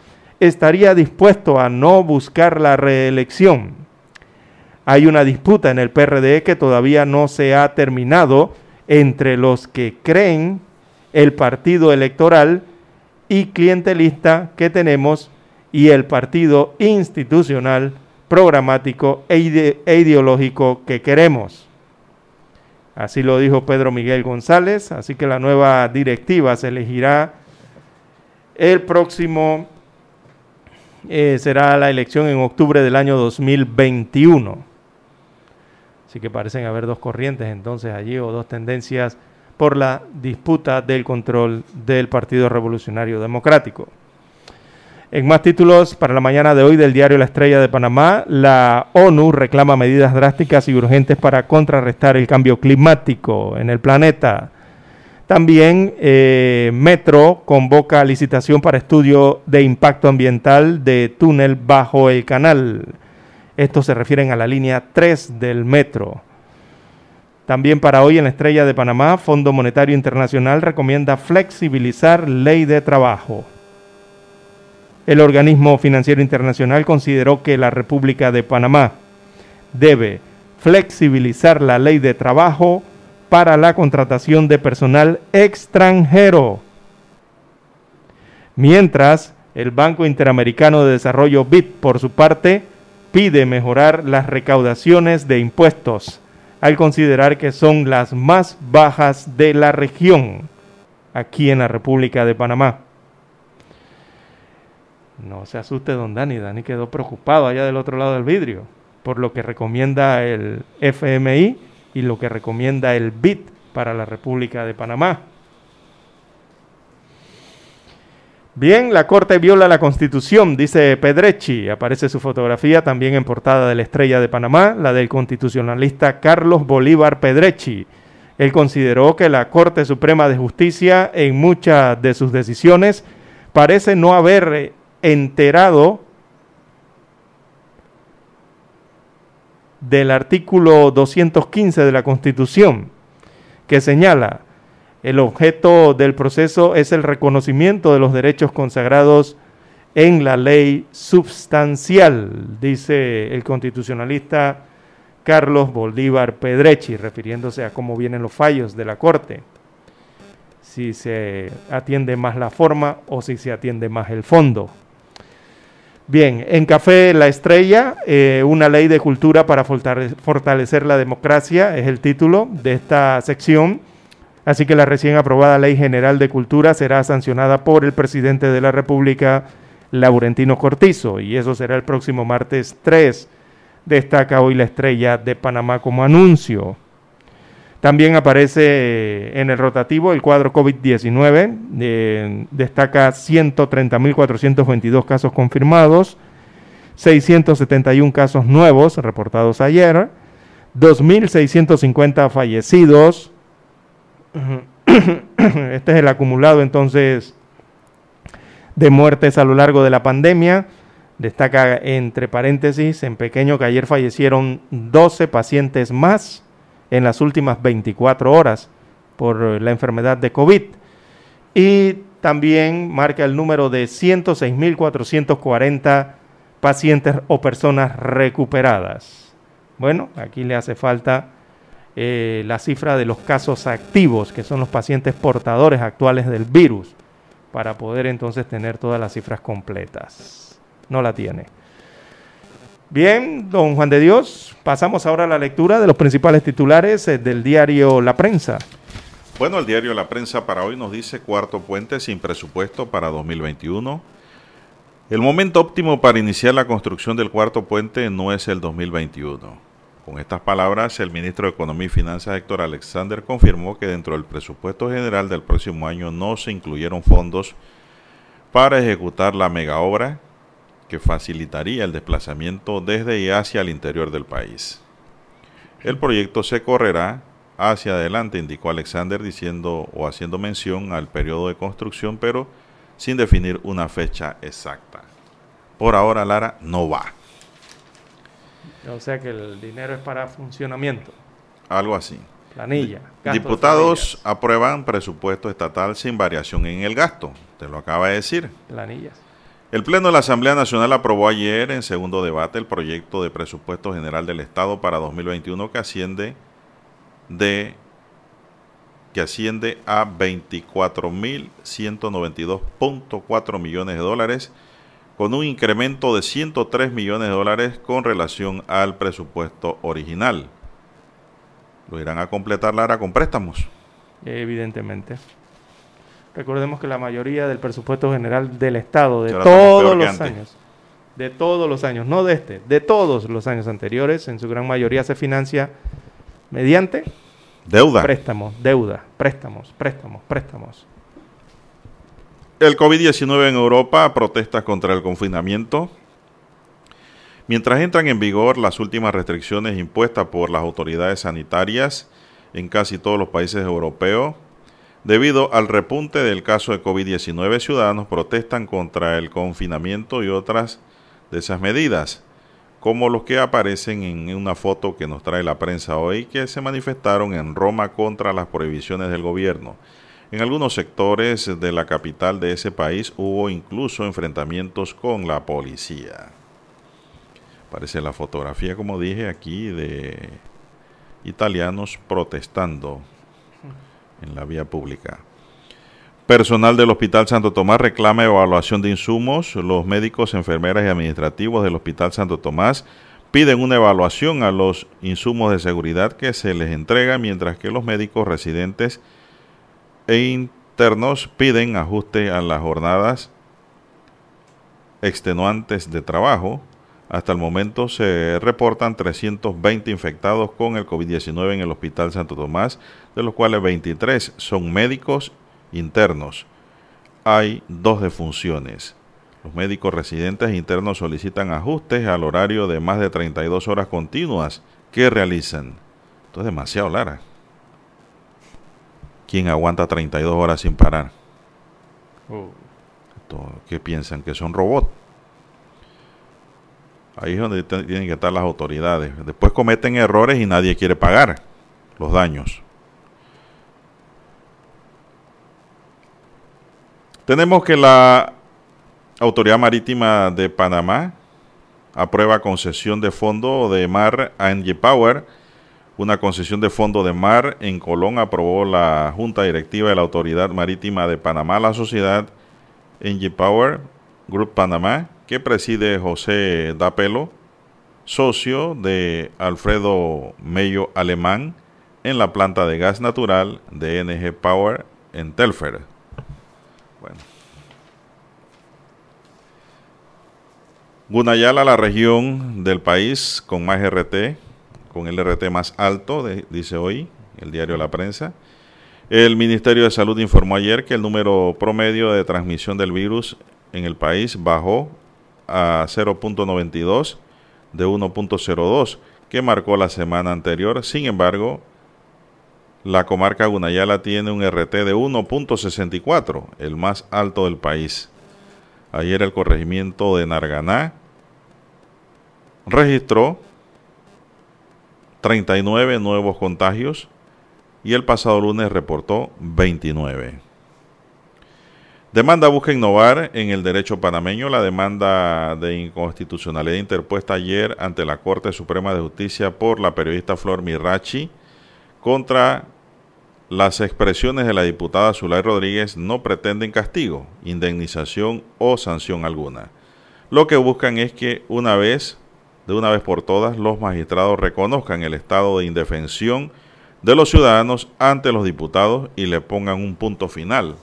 estaría dispuesto a no buscar la reelección. Hay una disputa en el PRD que todavía no se ha terminado entre los que creen el partido electoral y clientelista que tenemos y el partido institucional, programático e, e ideológico que queremos. Así lo dijo Pedro Miguel González, así que la nueva directiva se elegirá el próximo, eh, será la elección en octubre del año 2021. Así que parecen haber dos corrientes entonces allí o dos tendencias por la disputa del control del Partido Revolucionario Democrático. En más títulos para la mañana de hoy del diario La Estrella de Panamá, la ONU reclama medidas drásticas y urgentes para contrarrestar el cambio climático en el planeta. También eh, Metro convoca licitación para estudio de impacto ambiental de túnel bajo el canal. Estos se refieren a la línea 3 del metro. También para hoy en la Estrella de Panamá, Fondo Monetario Internacional recomienda flexibilizar ley de trabajo. El organismo financiero internacional consideró que la República de Panamá debe flexibilizar la ley de trabajo para la contratación de personal extranjero. Mientras, el Banco Interamericano de Desarrollo BID, por su parte, pide mejorar las recaudaciones de impuestos, al considerar que son las más bajas de la región, aquí en la República de Panamá. No se asuste, don Dani. Dani quedó preocupado allá del otro lado del vidrio por lo que recomienda el FMI y lo que recomienda el BID para la República de Panamá. Bien, la Corte viola la Constitución, dice Pedrechi. Aparece su fotografía también en portada de la Estrella de Panamá, la del constitucionalista Carlos Bolívar Pedrechi. Él consideró que la Corte Suprema de Justicia en muchas de sus decisiones parece no haber enterado del artículo 215 de la Constitución, que señala, el objeto del proceso es el reconocimiento de los derechos consagrados en la ley substancial, dice el constitucionalista Carlos Bolívar Pedrechi, refiriéndose a cómo vienen los fallos de la Corte, si se atiende más la forma o si se atiende más el fondo. Bien, en Café La Estrella, eh, una ley de cultura para fortale- fortalecer la democracia es el título de esta sección. Así que la recién aprobada Ley General de Cultura será sancionada por el presidente de la República, Laurentino Cortizo, y eso será el próximo martes 3. Destaca hoy la estrella de Panamá como anuncio. También aparece eh, en el rotativo el cuadro COVID-19, eh, destaca 130.422 casos confirmados, 671 casos nuevos reportados ayer, 2.650 fallecidos. Este es el acumulado entonces de muertes a lo largo de la pandemia. Destaca entre paréntesis en pequeño que ayer fallecieron 12 pacientes más en las últimas 24 horas por la enfermedad de COVID. Y también marca el número de 106.440 pacientes o personas recuperadas. Bueno, aquí le hace falta eh, la cifra de los casos activos, que son los pacientes portadores actuales del virus, para poder entonces tener todas las cifras completas. No la tiene. Bien, don Juan de Dios, pasamos ahora a la lectura de los principales titulares eh, del diario La Prensa. Bueno, el diario La Prensa para hoy nos dice cuarto puente sin presupuesto para 2021. El momento óptimo para iniciar la construcción del cuarto puente no es el 2021. Con estas palabras, el ministro de Economía y Finanzas, Héctor Alexander, confirmó que dentro del presupuesto general del próximo año no se incluyeron fondos para ejecutar la megaobra que facilitaría el desplazamiento desde y hacia el interior del país. El proyecto se correrá hacia adelante, indicó Alexander, diciendo o haciendo mención al periodo de construcción, pero sin definir una fecha exacta. Por ahora, Lara, no va. O sea que el dinero es para funcionamiento, Algo así. planilla. Diputados aprueban presupuesto estatal sin variación en el gasto. Te lo acaba de decir. planillas. El Pleno de la Asamblea Nacional aprobó ayer en segundo debate el proyecto de presupuesto general del Estado para 2021 que asciende de que asciende a 24.192.4 millones de dólares con un incremento de 103 millones de dólares con relación al presupuesto original. Lo irán a completar Lara con préstamos. Evidentemente. Recordemos que la mayoría del presupuesto general del Estado de todos los años, de todos los años, no de este, de todos los años anteriores, en su gran mayoría se financia mediante Deuda. préstamos, deuda, préstamos, préstamos, préstamos. El COVID-19 en Europa, protestas contra el confinamiento. Mientras entran en vigor las últimas restricciones impuestas por las autoridades sanitarias en casi todos los países europeos, debido al repunte del caso de COVID-19, ciudadanos protestan contra el confinamiento y otras de esas medidas, como los que aparecen en una foto que nos trae la prensa hoy, que se manifestaron en Roma contra las prohibiciones del gobierno. En algunos sectores de la capital de ese país hubo incluso enfrentamientos con la policía. Parece la fotografía, como dije aquí, de italianos protestando en la vía pública. Personal del Hospital Santo Tomás reclama evaluación de insumos. Los médicos, enfermeras y administrativos del Hospital Santo Tomás piden una evaluación a los insumos de seguridad que se les entrega, mientras que los médicos residentes e internos piden ajuste a las jornadas extenuantes de trabajo. Hasta el momento se reportan 320 infectados con el COVID-19 en el Hospital Santo Tomás, de los cuales 23 son médicos internos. Hay dos defunciones. Los médicos residentes internos solicitan ajustes al horario de más de 32 horas continuas que realizan. Esto es demasiado, Lara. ¿Quién aguanta 32 horas sin parar? Esto, ¿Qué piensan? ¿Que son robots? Ahí es donde tienen que estar las autoridades. Después cometen errores y nadie quiere pagar los daños. Tenemos que la Autoridad Marítima de Panamá aprueba concesión de fondo de mar a Engie Power. Una concesión de fondo de mar en Colón aprobó la Junta Directiva de la Autoridad Marítima de Panamá, la sociedad Engie Power Group Panamá, que preside José Dapelo, socio de Alfredo Mello Alemán en la planta de gas natural de NG Power en Telfer. Bueno. Gunayala, la región del país con más RT, con el RT más alto, dice hoy el diario La Prensa. El Ministerio de Salud informó ayer que el número promedio de transmisión del virus en el país bajó a 0.92 de 1.02 que marcó la semana anterior. Sin embargo, la comarca Gunayala tiene un RT de 1.64, el más alto del país. Ayer el corregimiento de Narganá registró 39 nuevos contagios y el pasado lunes reportó 29. Demanda busca innovar en el derecho panameño. La demanda de inconstitucionalidad interpuesta ayer ante la Corte Suprema de Justicia por la periodista Flor Mirachi contra las expresiones de la diputada Zulay Rodríguez no pretenden castigo, indemnización o sanción alguna. Lo que buscan es que una vez, de una vez por todas, los magistrados reconozcan el estado de indefensión de los ciudadanos ante los diputados y le pongan un punto final.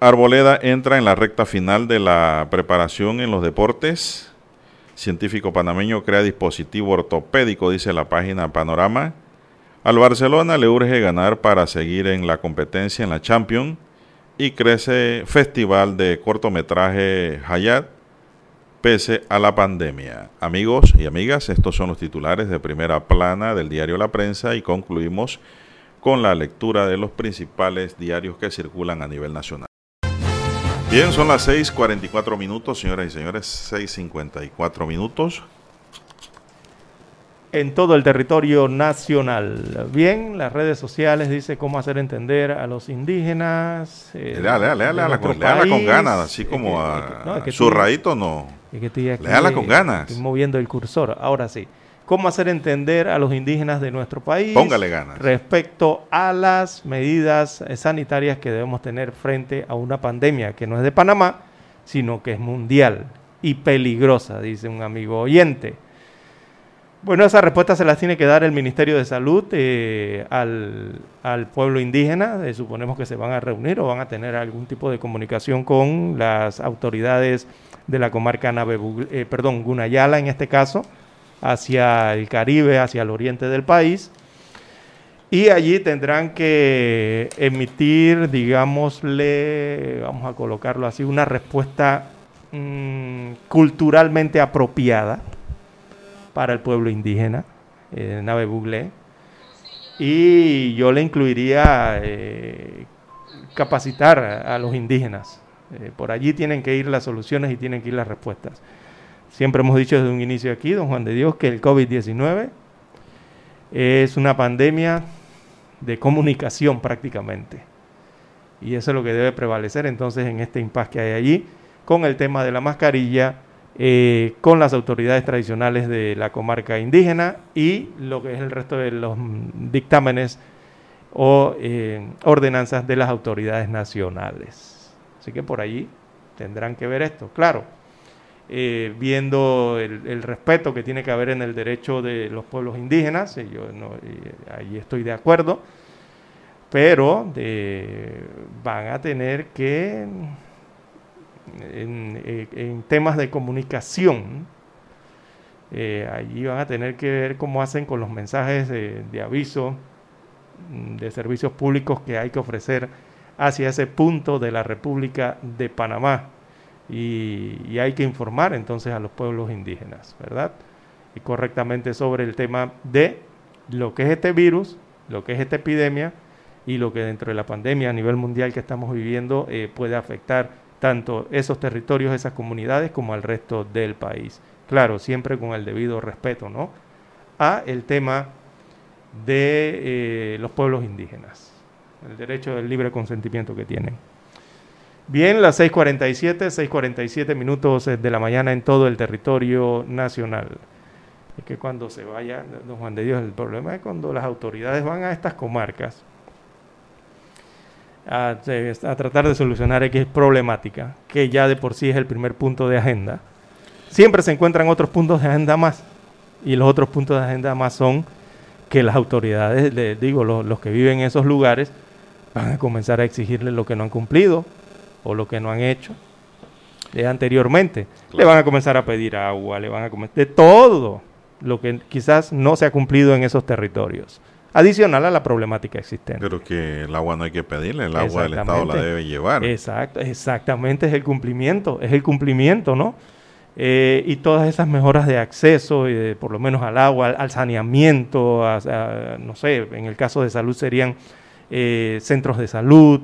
Arboleda entra en la recta final de la preparación en los deportes. Científico panameño crea dispositivo ortopédico, dice la página Panorama. Al Barcelona le urge ganar para seguir en la competencia en la Champions y crece Festival de Cortometraje Hayat pese a la pandemia. Amigos y amigas, estos son los titulares de primera plana del diario La Prensa y concluimos con la lectura de los principales diarios que circulan a nivel nacional. Bien, son las 6:44 minutos, señoras y señores, 6:54 minutos. En todo el territorio nacional. Bien, las redes sociales dice cómo hacer entender a los indígenas. eh, Lea, lea, lea, de léala nuestro con, con ganas, así como a no, es que no. es que estoy aquí, Léala con ganas. estoy moviendo el cursor. Ahora sí. ¿Cómo hacer entender a los indígenas de nuestro país? Póngale ganas. Respecto a las medidas sanitarias que debemos tener frente a una pandemia que no es de Panamá, sino que es mundial y peligrosa, dice un amigo oyente. Bueno, esa respuesta se las tiene que dar el Ministerio de Salud eh, al, pueblo indígena. Eh, suponemos que se van a reunir o van a tener algún tipo de comunicación con las autoridades de la comarca Nave, eh, perdón, Gunayala en este caso, hacia el Caribe, hacia el oriente del país. Y allí tendrán que emitir, digámosle, vamos a colocarlo así, una respuesta mm, culturalmente apropiada para el pueblo indígena, eh, Nave Buglé. Y yo le incluiría eh, capacitar a, los indígenas. Eh, por allí tienen que ir las soluciones y tienen que ir las respuestas. Siempre hemos dicho desde un inicio aquí, don Juan de Dios, que el COVID-19 es una pandemia de comunicación prácticamente. Y eso es lo que debe prevalecer entonces en este impasse que hay allí con el tema de la mascarilla, eh, con las autoridades tradicionales de la comarca indígena y lo que es el resto de los dictámenes o eh, ordenanzas de las autoridades nacionales. Así que por allí tendrán que ver esto. Claro, eh, viendo el, respeto que tiene que haber en el derecho de los pueblos indígenas, yo ahí estoy de acuerdo, pero van a tener que, en, eh, en temas de comunicación, eh, allí van a tener que ver cómo hacen con los mensajes de, aviso mm, de servicios públicos que hay que ofrecer hacia ese punto de la República de Panamá. Y, y hay que informar entonces a los pueblos indígenas, ¿verdad? Y correctamente sobre el tema de lo que es este virus, lo que es esta epidemia y lo que dentro de la pandemia a nivel mundial que estamos viviendo eh, puede afectar tanto esos territorios, esas comunidades, como al resto del país. Claro, siempre con el debido respeto, ¿no? A el tema de eh, los pueblos indígenas, el derecho del libre consentimiento que tienen. Bien, las 6.47, 6.47 minutos eh, de la mañana en todo el territorio nacional. Es que cuando se vaya, don Juan de Dios, el problema es cuando las autoridades van a estas comarcas a, a tratar de solucionar X problemática, que ya de por sí es el primer punto de agenda. Siempre se encuentran otros puntos de agenda más, y los otros puntos de agenda más son que las autoridades, le digo, los, los que viven en esos lugares, van a comenzar a exigirle lo que no han cumplido o lo que no han hecho de anteriormente. Le van a comenzar a pedir agua, le van a comenzar de todo lo que quizás no se ha cumplido en esos territorios. Adicional a la problemática existente. Pero que el agua no hay que pedirle, el agua del Estado la debe llevar. Exacto, exactamente, es el cumplimiento, es el cumplimiento, ¿no? Eh, y todas esas mejoras de acceso, de, por lo menos al agua, al, al saneamiento, a- a- no sé, en el caso de salud serían eh, centros de salud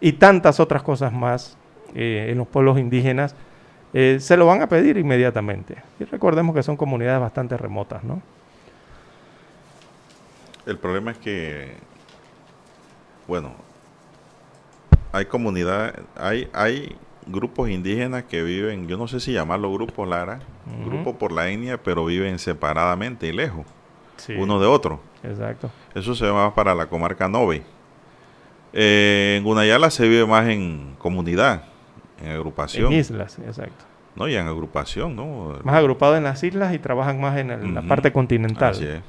y tantas otras cosas más eh, en los pueblos indígenas, eh, se lo van a pedir inmediatamente. Y recordemos que son comunidades bastante remotas, ¿no? El problema es que, bueno, hay comunidad, hay, hay grupos indígenas que viven, yo no sé si llamarlo grupos Lara, grupo por la etnia, pero viven separadamente y lejos, Sí. uno de otro. Exacto. Eso se va para la comarca Nove. Eh, en Gunayala se vive más en comunidad, en agrupación. En islas, exacto. No, y en agrupación, ¿no? Más agrupados en las islas y trabajan más en el- la parte continental. Así es.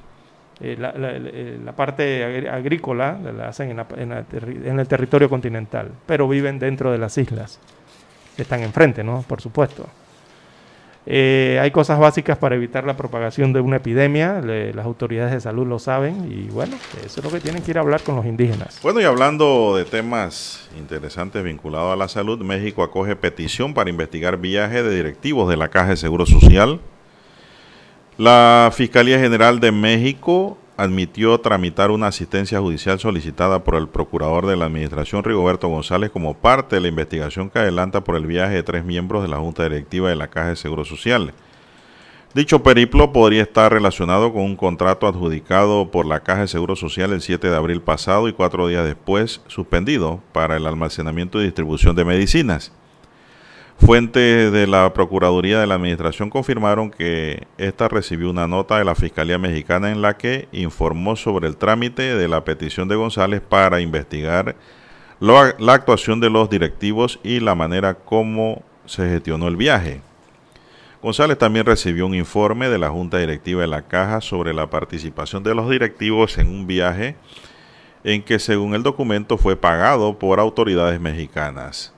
Eh, la, la- eh, la parte agrícola la hacen en, la- en en el territorio continental, pero viven dentro de las islas. Están enfrente, ¿no? Por supuesto. Eh, hay cosas básicas para evitar la propagación de una epidemia, las autoridades de salud lo saben y bueno, eso es lo que tienen que ir a hablar con los indígenas. Bueno, y hablando de temas interesantes vinculados a la salud, México acoge petición para investigar viaje de directivos de la Caja de Seguro Social. La Fiscalía General de México admitió tramitar una asistencia judicial solicitada por el procurador de la Administración Rigoberto González como parte de la investigación que adelanta por el viaje de tres miembros de la Junta Directiva de la Caja de Seguro Social. Dicho periplo podría estar relacionado con un contrato adjudicado por la Caja de Seguro Social el 7 de abril pasado y cuatro días después suspendido para el almacenamiento y distribución de medicinas. Fuentes de la Procuraduría de la Administración confirmaron que ésta recibió una nota de la Fiscalía Mexicana en la que informó sobre el trámite de la petición de González para investigar la actuación de los directivos y la manera como se gestionó el viaje. González también recibió un informe de la Junta Directiva de la Caja sobre la participación de los directivos en un viaje en que según el documento fue pagado por autoridades mexicanas.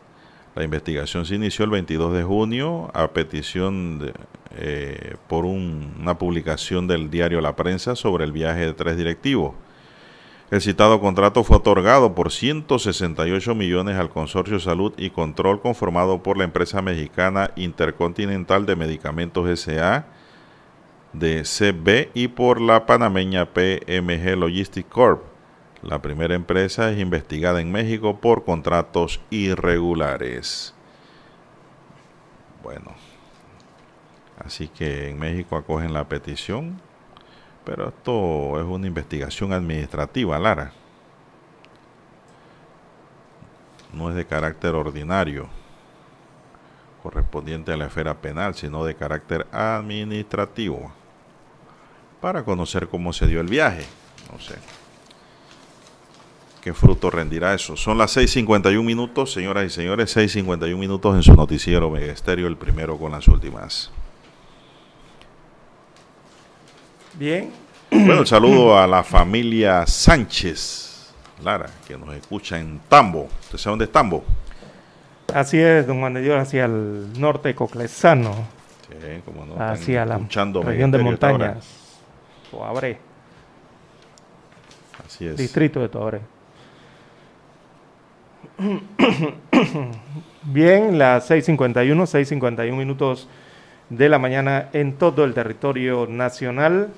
La investigación se inició el 22 de junio a petición eh, por un- una publicación del diario La Prensa sobre el viaje de tres directivos. El citado contrato fue otorgado por 168 millones al Consorcio Salud y Control conformado por la empresa mexicana Intercontinental de Medicamentos S.A. de CB y por la panameña PMG Logistics Corp. La primera empresa es investigada en México por contratos irregulares. Bueno, así que en México acogen la petición, pero esto es una investigación administrativa, Lara. No es de carácter ordinario, correspondiente a la esfera penal, sino de carácter administrativo, para conocer cómo se dio el viaje. No sé. ¿Qué fruto rendirá eso? Son las 6.51 minutos, señoras y señores, 6.51 minutos en su noticiero Mega Estéreo, el primero con las últimas. Bien. Bueno, el saludo a la familia Sánchez, Lara, que nos escucha en Tambo. ¿Usted sabe dónde es Tambo? Así es, don Juan de Dios, hacia el norte coclesano, Sí, como no, hacia la región de montañas, Toabré, Así es. distrito de Toabré. Bien, las 6.51, 6.51 minutos de la mañana en todo el territorio nacional.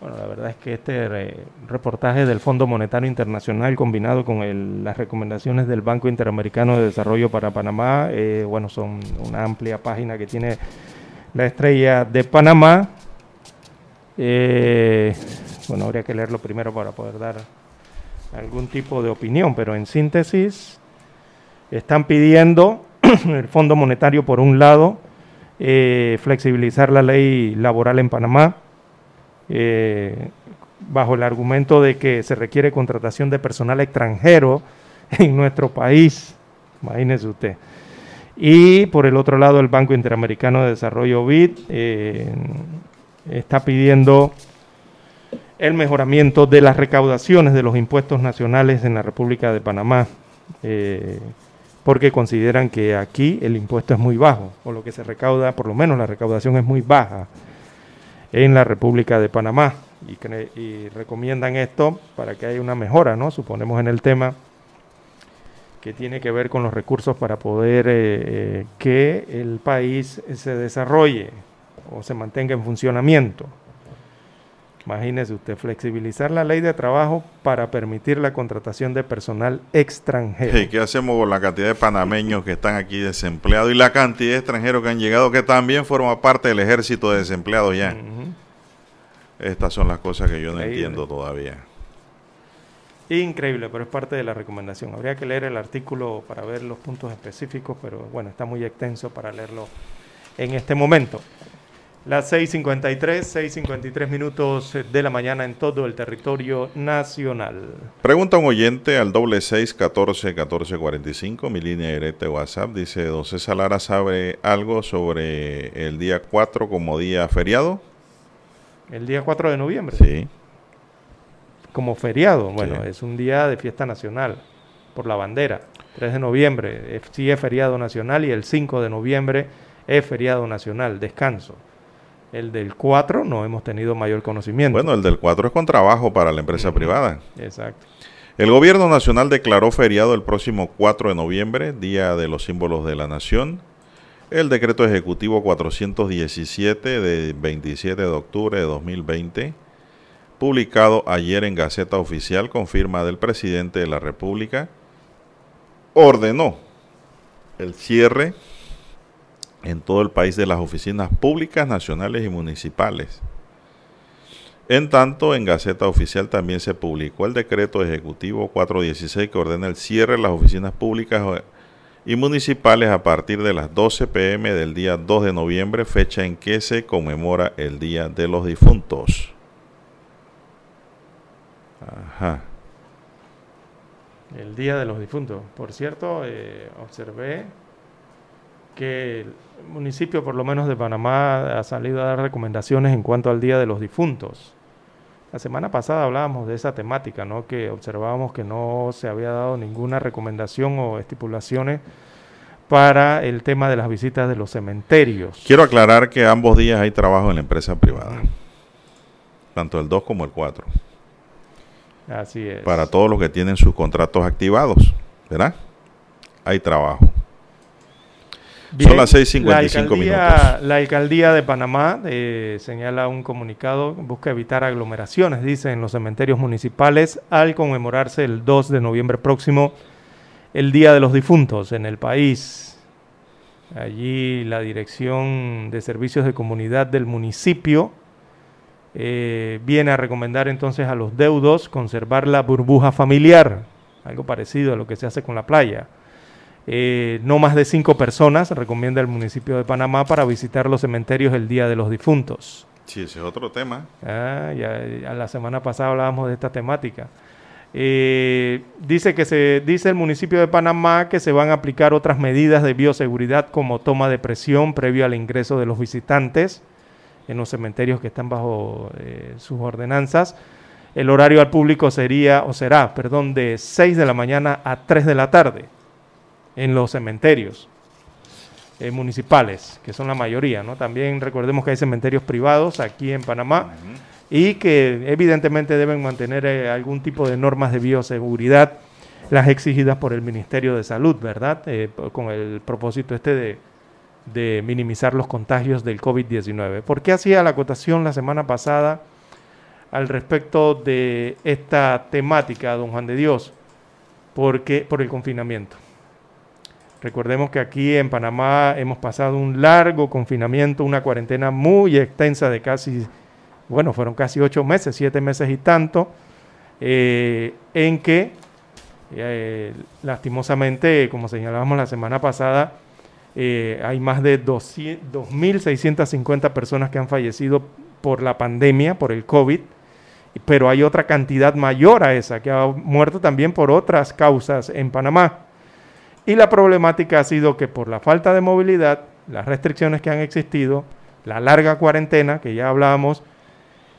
Bueno, la verdad es que este re- reportaje del Fondo Monetario Internacional combinado con el- las recomendaciones del Banco Interamericano de Desarrollo para Panamá, eh, bueno, son una amplia página que tiene la estrella de Panamá. Eh, bueno, habría que leerlo primero para poder dar algún tipo de opinión, pero en síntesis, están pidiendo el Fondo Monetario, por un lado, eh, flexibilizar la ley laboral en Panamá, eh, bajo el argumento de que se requiere contratación de personal extranjero en nuestro país, imagínese usted. Y por el otro lado, el Banco Interamericano de Desarrollo BID eh, está pidiendo el mejoramiento de las recaudaciones de los impuestos nacionales en la República de Panamá, eh, porque consideran que aquí el impuesto es muy bajo, o lo que se recauda, por lo menos la recaudación es muy baja en la República de Panamá, y, y recomiendan esto para que haya una mejora, ¿no? Suponemos en el tema que tiene que ver con los recursos para poder eh, eh, que el país se desarrolle o se mantenga en funcionamiento. Imagínese usted, flexibilizar la ley de trabajo para permitir la contratación de personal extranjero. Hey, ¿Qué hacemos con la cantidad de panameños que están aquí desempleados y la cantidad de extranjeros que han llegado que también forman parte del ejército de desempleados ya? Estas son las cosas que yo no entiendo todavía. Increíble, pero es parte de la recomendación. Habría que leer el artículo para ver los puntos específicos, pero bueno, está muy extenso para leerlo en este momento. Las 6.53, 6.53 minutos de la mañana en todo el territorio nacional. Pregunta un oyente al doble seis catorce catorce cuarenta y cinco, mi línea directa de WhatsApp. Dice, ¿don César Lara sabe algo sobre el día 4 como día feriado? El día 4 de noviembre. Sí. Como feriado, bueno, Sí. es un día de fiesta nacional por la bandera. 3 de noviembre eh, sí es feriado nacional y el 5 de noviembre es feriado nacional, descanso. El del 4 no hemos tenido mayor conocimiento. Bueno, el del 4 es con trabajo para la empresa privada. Exacto. El gobierno nacional declaró feriado el próximo 4 de noviembre, Día de los Símbolos de la Nación. El decreto ejecutivo 417 de 27 de octubre de 2020, publicado ayer en Gaceta Oficial con firma del presidente de la República, ordenó el cierre en todo el país de las oficinas públicas, nacionales y municipales. En tanto, en Gaceta Oficial también se publicó el decreto ejecutivo 416 que ordena el cierre de las oficinas públicas y municipales a partir de las 12 pm del día 2 de noviembre, fecha en que se conmemora el Día de los Difuntos. Ajá. El Día de los Difuntos. Por cierto, eh, observé que municipio, por lo menos de Panamá, ha salido a dar recomendaciones en cuanto al Día de los Difuntos. La semana pasada hablábamos de esa temática, ¿no? Que observábamos que no se había dado ninguna recomendación o estipulaciones para el tema de las visitas de los cementerios. Quiero aclarar que ambos días hay trabajo en la empresa privada, tanto el 2 como el 4, Así es. para todos los que tienen sus contratos activados, ¿verdad? Hay trabajo. Bien, Son las 6:55 la alcaldía, minutos. La alcaldía de Panamá eh, señala un comunicado, busca evitar aglomeraciones, dice, en los cementerios municipales al conmemorarse el 2 de noviembre próximo el Día de los Difuntos en el país. Allí la Dirección de Servicios de Comunidad del municipio eh, viene a recomendar entonces a los deudos conservar la burbuja familiar, algo parecido a lo que se hace con la playa. Eh, no más de cinco personas, recomienda el municipio de Panamá, para visitar los cementerios el Día de los Difuntos. Sí, ese es otro tema. Ah, ya, ya la semana pasada hablábamos de esta temática. Eh, dice que se dice el municipio de Panamá que se van a aplicar otras medidas de bioseguridad como toma de presión previo al ingreso de los visitantes en los cementerios que están bajo eh, sus ordenanzas. El horario al público sería o será, perdón, de 6 de la mañana a 3 de la tarde en los cementerios eh, municipales, que son la mayoría, ¿no? También recordemos que hay cementerios privados aquí en Panamá y que evidentemente deben mantener eh, algún tipo de normas de bioseguridad, las exigidas por el Ministerio de Salud, ¿verdad? Eh, con el propósito este de, de minimizar los contagios del COVID-19. ¿Por qué hacía la acotación la semana pasada al respecto de esta temática, don Juan de Dios? Porque, por el confinamiento. Recordemos que aquí en Panamá hemos pasado un largo confinamiento, una cuarentena muy extensa de casi, bueno, fueron casi ocho meses, siete meses y tanto, eh, en que eh, lastimosamente, como señalábamos la semana pasada, eh, hay más de 200 2.650 personas que han fallecido por la pandemia, por el COVID, pero hay otra cantidad mayor a esa que ha muerto también por otras causas en Panamá. Y la problemática ha sido que por la falta de movilidad, las restricciones que han existido, la larga cuarentena que ya hablábamos,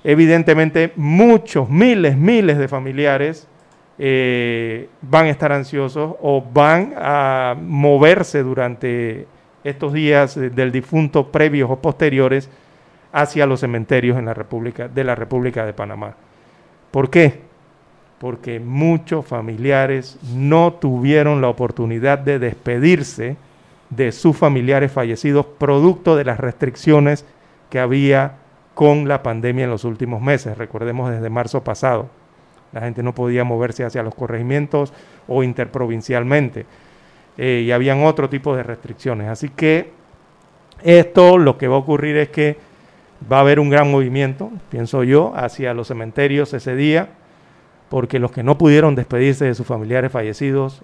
evidentemente muchos, miles, miles de familiares eh, van a estar ansiosos o van a moverse durante estos días del difunto previos o posteriores hacia los cementerios en la República, de la República de Panamá. ¿Por qué? Porque muchos familiares no tuvieron la oportunidad de despedirse de sus familiares fallecidos producto de las restricciones que había con la pandemia en los últimos meses. Recordemos desde marzo pasado. La gente no podía moverse hacia los corregimientos o interprovincialmente. Eh, y habían otro tipo de restricciones. Así que esto lo que va a ocurrir es que va a haber un gran movimiento, pienso yo, hacia los cementerios ese día. Porque los que no pudieron despedirse de sus familiares fallecidos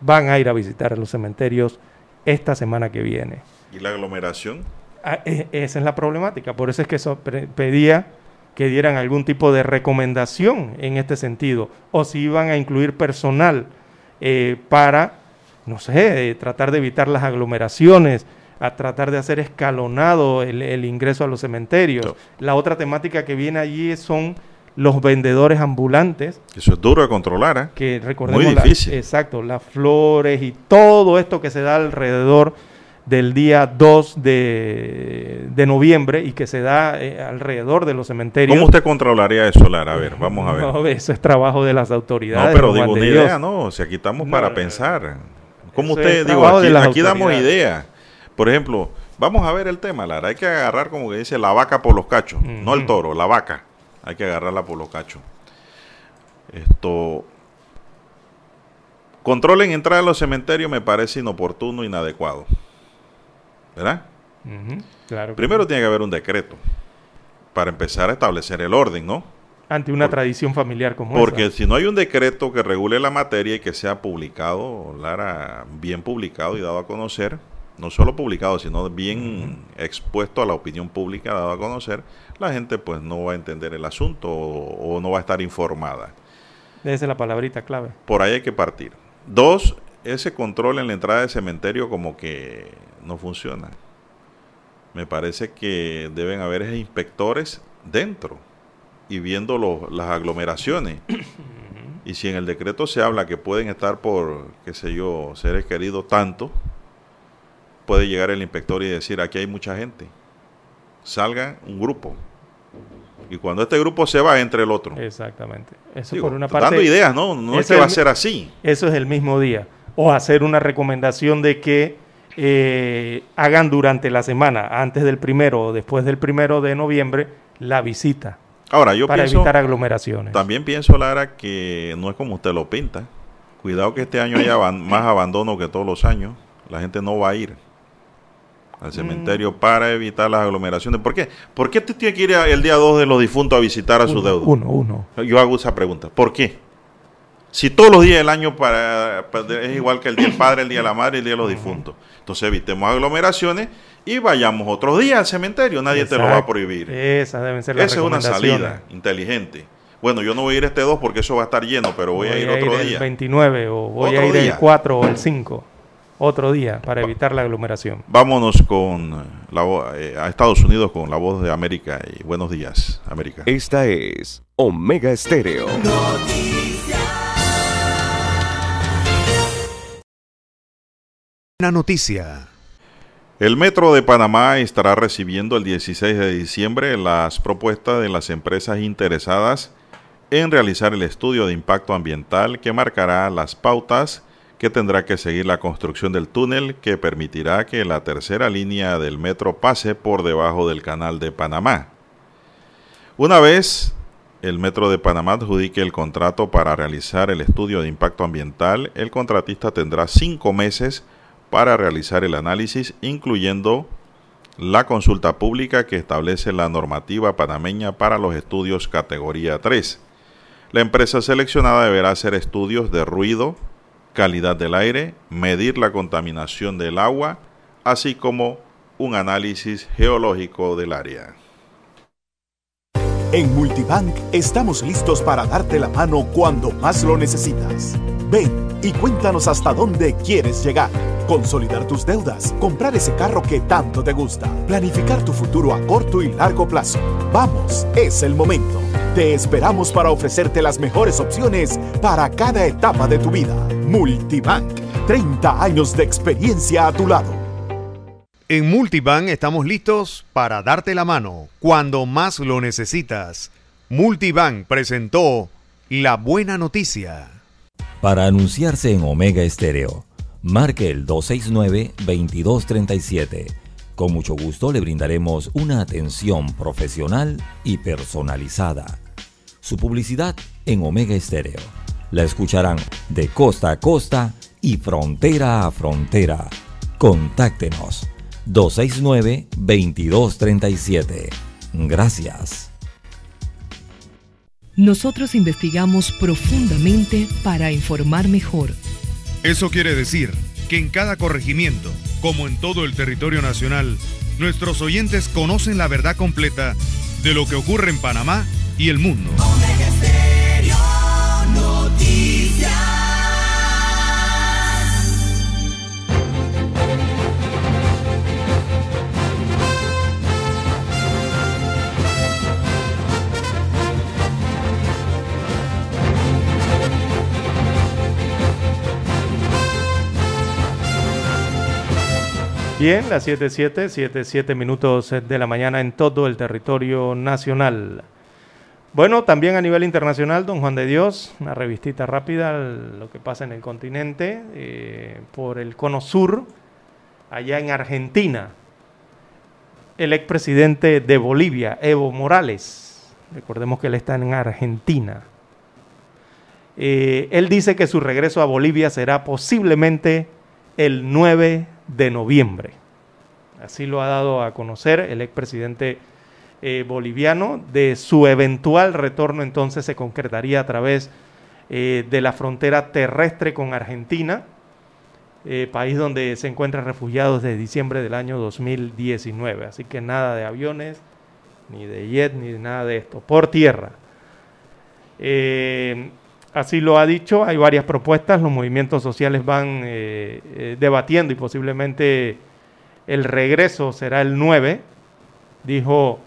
van a ir a visitar los cementerios esta semana que viene. ¿Y la aglomeración? Ah, e- esa es la problemática. Por eso es que so- pedía que dieran algún tipo de recomendación en este sentido. O si iban a incluir personal eh, para, no sé, eh, tratar de evitar las aglomeraciones, a tratar de hacer escalonado el, el ingreso a los cementerios. La otra temática que viene allí son los vendedores ambulantes Eso es duro de controlar, ¿eh? que recordemos Muy la- difícil. exacto, las flores y todo esto que se da alrededor del día 2 de, de noviembre y que se da eh, alrededor de los cementerios. ¿Cómo usted controlaría eso, Lara? A ver, vamos a ver. No, eso es trabajo de las autoridades. No, pero digo una idea, ¿no? Si aquí estamos para pensar. ¿Cómo usted, digo, aquí, damos ideas. Por ejemplo, vamos a ver el tema, Lara. Hay que agarrar, como que dice, la vaca por los cachos. No el toro, la vaca. Hay que agarrarla por los cachos. Esto. Control en entrada a los cementerios me parece inoportuno, inadecuado. ¿Verdad? Claro. Primero sí. tiene que haber un decreto para empezar a establecer el orden, ¿no? ante una tradición familiar como Porque esa. si no hay un decreto que regule la materia y que sea publicado, Lara, bien publicado y dado a conocer, no solo publicado, sino bien expuesto a la opinión pública, dado a conocer, la gente pues no va a entender el asunto o, o no va a estar informada. Esa es la palabrita clave. Por ahí hay que partir. Dos, ese control en la entrada del cementerio como que no funciona. Me parece que deben haber inspectores dentro y viendo los- las aglomeraciones. Y si en el decreto se habla que pueden estar por, qué sé yo, seres queridos tanto, puede llegar el inspector y decir, aquí hay mucha gente. Salga un grupo. Y cuando este grupo se va, entre el otro. Exactamente. Eso Digo, por una parte. dando ideas, ¿no? No es que va a el- ser así. Eso es el mismo día. O hacer una recomendación de que eh, hagan durante la semana, antes del primero o después del primero de noviembre, la visita. Ahora, yo para pienso, evitar aglomeraciones. también pienso, Lara, que no es como usted lo pinta. Cuidado que este año haya más abandono que todos los años. La gente no va a ir al cementerio Mm. para evitar las aglomeraciones. ¿Por qué? ¿Por qué usted tiene que ir el día 2 de los difuntos a visitar a su Uno, deudo? uno, uno. Yo hago esa pregunta. ¿Por qué? Si todos los días del año para, para- es igual que el día del padre, el día de la madre, el día de los difuntos. Entonces evitemos aglomeraciones y vayamos otros días al cementerio. Nadie te lo va a prohibir. Esas deben ser Esa es una salida inteligente. Bueno, yo no voy a ir este 2 porque eso va a estar lleno, pero voy, a ir otro el día. 29 o voy a ir día. el 4 o el 5. Otro día para evitar la aglomeración. Vámonos con la, eh, a Estados Unidos con la voz de América y buenos días, América. Esta es Omega Estéreo. Una noticia. El Metro de Panamá estará recibiendo el 16 de diciembre las propuestas de las empresas interesadas en realizar el estudio de impacto ambiental que marcará las pautas que tendrá que seguir la construcción del túnel que permitirá que la tercera línea del metro pase por debajo del canal de Panamá. Una vez el Metro de Panamá adjudique el contrato para realizar el estudio de impacto ambiental, el contratista tendrá cinco meses para realizar el análisis, incluyendo la consulta pública que establece la normativa panameña para los estudios categoría 3. La empresa seleccionada deberá hacer estudios de ruido, calidad del aire, medir la contaminación del agua, así como un análisis geológico del área. En Multibank estamos listos para darte la mano cuando más lo necesitas. Ven y cuéntanos hasta dónde quieres llegar. Consolidar tus deudas, comprar ese carro que tanto te gusta, planificar tu futuro a corto y largo plazo. Vamos, es el momento. Te esperamos para ofrecerte las mejores opciones para cada etapa de tu vida. Multibank, 30 años de experiencia a tu lado. En Multibank estamos listos para darte la mano cuando más lo necesitas. Multibank presentó la buena noticia. Para anunciarse en Omega Estéreo, marque el 269-2237. Con mucho gusto le brindaremos una atención profesional y personalizada. Su publicidad en Omega Estéreo. La escucharán de costa a costa y frontera a frontera. Contáctenos 269-2237. Gracias. Nosotros investigamos profundamente para informar mejor. Eso quiere decir que en cada corregimiento, como en todo el territorio nacional, nuestros oyentes conocen la verdad completa de lo que ocurre en Panamá y el mundo. Bien, las 7.7, 7.7 minutos de la mañana en todo el territorio nacional. Bueno, también a nivel internacional, don Juan de Dios, una revistita rápida, lo que pasa en el continente, eh, por el cono sur, allá en Argentina, el expresidente de Bolivia, Evo Morales, recordemos que él está en Argentina, eh, él dice que su regreso a Bolivia será posiblemente el 9 de noviembre. Así lo ha dado a conocer el expresidente eh, boliviano. De su eventual retorno entonces se concretaría a través eh, de la frontera terrestre con Argentina, eh, país donde se encuentran refugiados desde diciembre del año 2019. Así que nada de aviones, ni de jet, ni de nada de esto, por tierra. Así lo ha dicho, hay varias propuestas, los movimientos sociales van debatiendo y posiblemente el regreso será el 9, dijo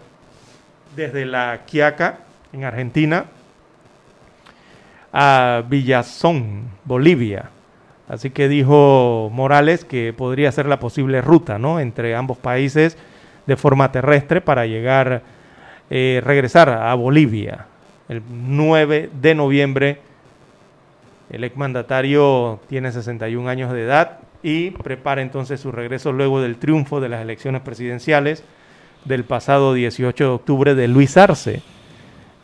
desde la Quiaca, en Argentina, a Villazón, Bolivia. Así que dijo Morales que podría ser la posible ruta ¿no? entre ambos países de forma terrestre para llegar, eh, regresar a Bolivia el 9 de noviembre. El exmandatario tiene 61 años de edad y prepara entonces su regreso luego del triunfo de las elecciones presidenciales del pasado 18 de octubre de Luis Arce.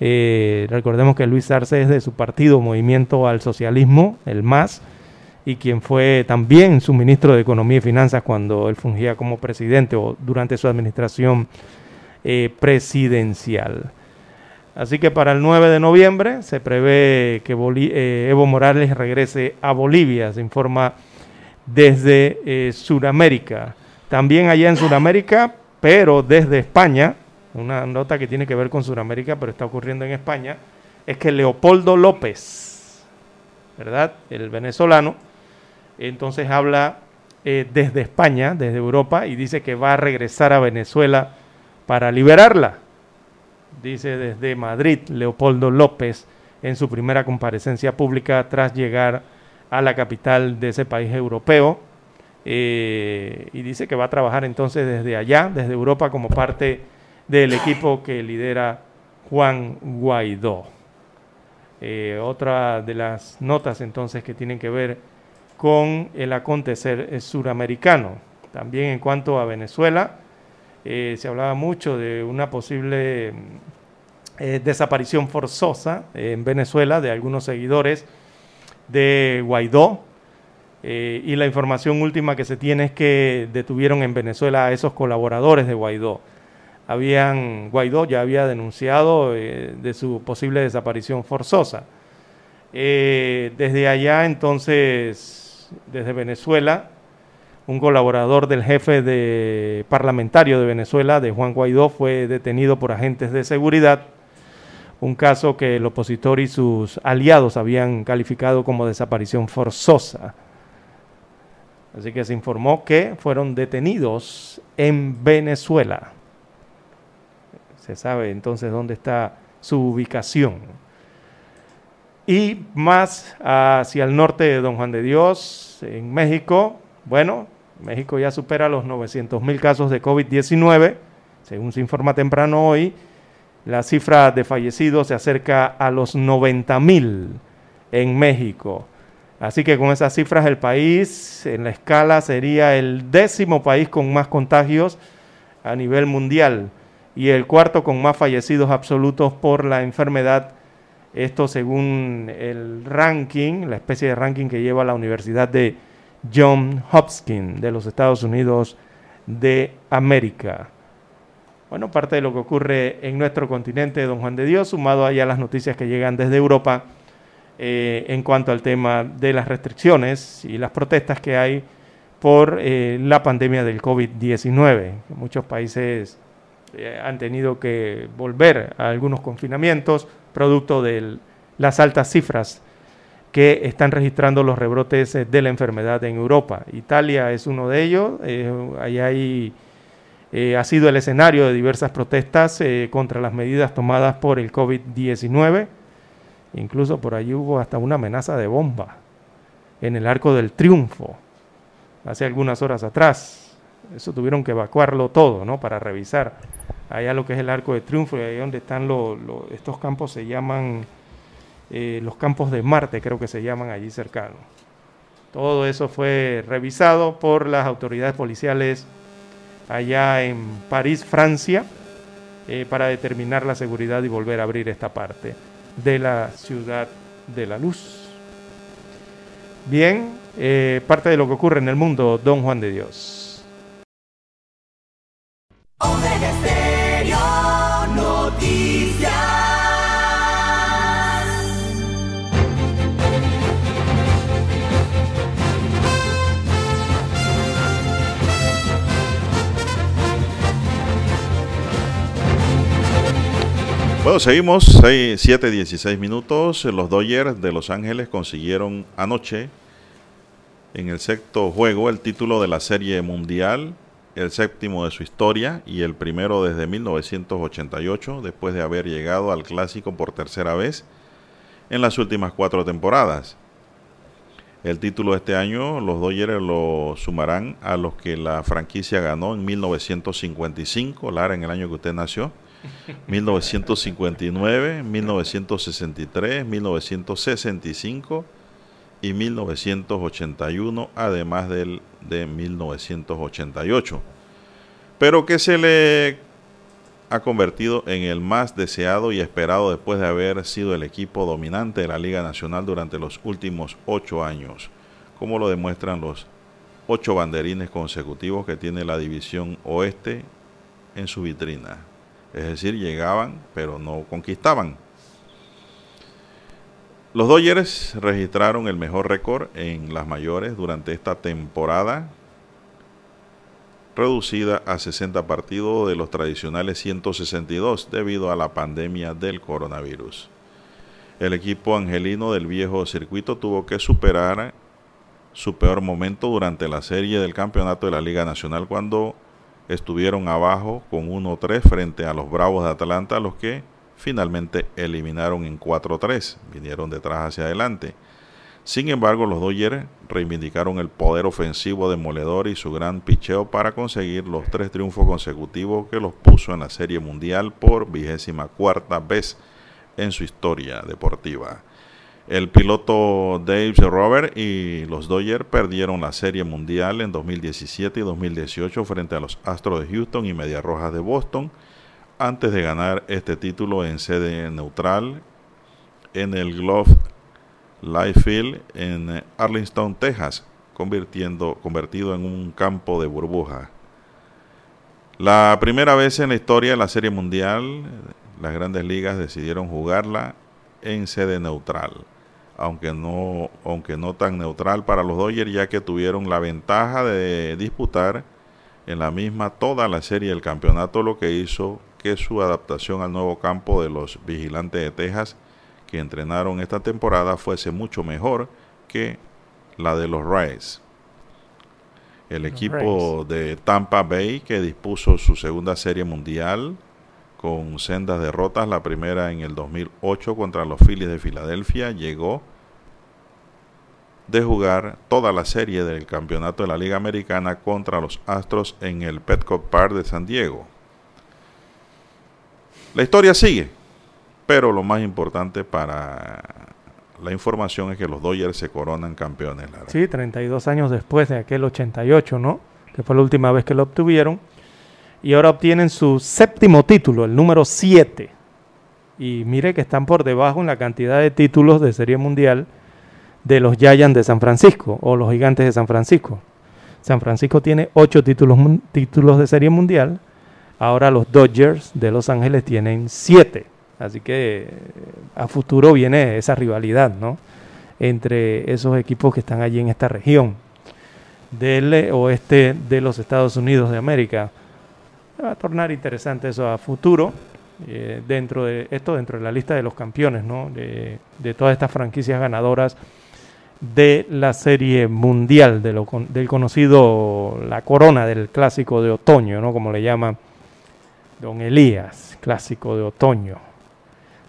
Eh, recordemos que Luis Arce es de su partido Movimiento al Socialismo, el MAS, y quien fue también su ministro de Economía y Finanzas cuando él fungía como presidente o durante su administración eh, presidencial. Así que para el 9 de noviembre se prevé que eh, Evo Morales regrese a Bolivia, se informa desde Sudamérica. También allá en Sudamérica, pero desde España, una nota que tiene que ver con Sudamérica, pero está ocurriendo en España, es que Leopoldo López, ¿verdad? El venezolano, entonces habla eh, desde España, desde Europa, y dice que va a regresar a Venezuela para liberarla. Dice desde Madrid Leopoldo López en su primera comparecencia pública tras llegar a la capital de ese país europeo. Eh, y dice que va a trabajar entonces desde allá, desde Europa, como parte del equipo que lidera Juan Guaidó. Eh, otra de las notas entonces que tienen que ver con el acontecer suramericano. También en cuanto a Venezuela, eh, se hablaba mucho de una posible eh, desaparición forzosa en Venezuela de algunos seguidores de Guaidó. Eh, y la información última que se tiene es que detuvieron en Venezuela a esos colaboradores de Guaidó. Habían, Guaidó ya había denunciado eh, de su posible desaparición forzosa. Eh, desde allá, entonces, desde Venezuela, un colaborador del jefe de parlamentario de Venezuela, de Juan Guaidó, fue detenido por agentes de seguridad. Un caso que el opositor y sus aliados habían calificado como desaparición forzosa. Así que se informó que fueron detenidos en Venezuela. Se sabe entonces dónde está su ubicación. Y más hacia el norte de Don Juan de Dios, en México, bueno, México ya supera los 900 mil casos de COVID-19, según se informa temprano hoy. La cifra de fallecidos se acerca a los 90 mil en México. Así que con esas cifras el país en la escala sería el décimo país con más contagios a nivel mundial y el cuarto con más fallecidos absolutos por la enfermedad. Esto según el ranking, la especie de ranking que lleva la Universidad de John Hopkins de los Estados Unidos de América. Bueno, parte de lo que ocurre en nuestro continente, don Juan de Dios, sumado allá a las noticias que llegan desde Europa eh, en cuanto al tema de las restricciones y las protestas que hay por eh, la pandemia del COVID-19. Muchos países eh, han tenido que volver a algunos confinamientos producto de las altas cifras que están registrando los rebrotes de la enfermedad en Europa. Italia es uno de ellos, ahí ha sido el escenario de diversas protestas eh, contra las medidas tomadas por el COVID-19. Incluso por allí hubo hasta una amenaza de bomba en el Arco del Triunfo, hace algunas horas atrás. Eso tuvieron que evacuarlo todo, ¿no? Para revisar allá lo que es el Arco del Triunfo y ahí donde están los, los- estos campos se llaman eh, los campos de Marte, creo que se llaman allí cercanos. Todo eso fue revisado por las autoridades policiales allá en París, Francia, eh, para determinar la seguridad y volver a abrir esta parte de la ciudad de la luz. Bien, eh, parte de lo que ocurre en el mundo, don Juan de Dios. Bueno, seguimos, 7, 16 minutos. Los Dodgers de Los Ángeles consiguieron anoche en el sexto juego el título de la Serie Mundial, el séptimo de su historia y el primero desde 1988, después de haber llegado al clásico por tercera vez en las últimas cuatro temporadas. El título de este año los Dodgers lo sumarán a los que la franquicia ganó en 1955, Lara, en el año que usted nació. 1959, 1963, 1965 y 1981, además del de 1988. Pero que se le ha convertido en el más deseado y esperado después de haber sido el equipo dominante de la Liga Nacional durante los últimos ocho años, como lo demuestran los ocho banderines consecutivos que tiene la División Oeste en su vitrina. Es decir, llegaban, pero no conquistaban. Los Dodgers registraron el mejor récord en las mayores durante esta temporada, reducida a 60 partidos de los tradicionales 162 debido a la pandemia del coronavirus. El equipo angelino del viejo circuito tuvo que superar su peor momento durante la serie del campeonato de la Liga Nacional cuando estuvieron abajo con 1-3 frente a los Bravos de Atlanta, los que finalmente eliminaron en 4-3, vinieron detrás hacia adelante. Sin embargo, los Dodgers reivindicaron el poder ofensivo demoledor y su gran picheo para conseguir los tres triunfos consecutivos que los puso en la Serie Mundial por vigésima cuarta vez en su historia deportiva. El piloto Dave Robert y los Dodgers perdieron la Serie Mundial en 2017 y 2018 frente a los Astros de Houston y Medias Rojas de Boston antes de ganar este título en sede neutral en el Glove Life Field en Arlington, Texas, convirtiendo, convertido en un campo de burbuja. La primera vez en la historia de la Serie Mundial, las grandes ligas decidieron jugarla en sede neutral, aunque no, aunque no tan neutral para los Dodgers, ya que tuvieron la ventaja de disputar en la misma toda la serie del campeonato, lo que hizo que su adaptación al nuevo campo de los vigilantes de Texas que entrenaron esta temporada fuese mucho mejor que la de los Rays. El Los equipo de Tampa Bay que dispuso su segunda serie mundial con sendas derrotas, la primera en el 2008 contra los Phillies de Filadelfia, llegó de jugar toda la serie del campeonato de la Liga Americana contra los Astros en el Petco Park de San Diego. La historia sigue, pero lo más importante para la información es que los Dodgers se coronan campeones. Lara. Sí, 32 años después de aquel 88, ¿no? Que fue la última vez que lo obtuvieron. Y ahora obtienen su séptimo título, el número 7. Y mire que están por debajo en la cantidad de títulos de Serie Mundial de los Giants de San Francisco o los Gigantes de San Francisco. San Francisco tiene 8 títulos, títulos de Serie Mundial, Ahora los Dodgers de Los Ángeles tienen 7. Así que eh, a futuro viene esa rivalidad, ¿no? Entre esos equipos que están allí en esta región del oeste de los Estados Unidos de América. Va a tornar interesante eso a futuro. Eh, dentro de esto, dentro de la lista de los campeones, ¿no? De todas estas franquicias ganadoras de la serie mundial, del conocido, la corona del clásico de otoño, ¿no? Como le llama Don Elías, clásico de otoño.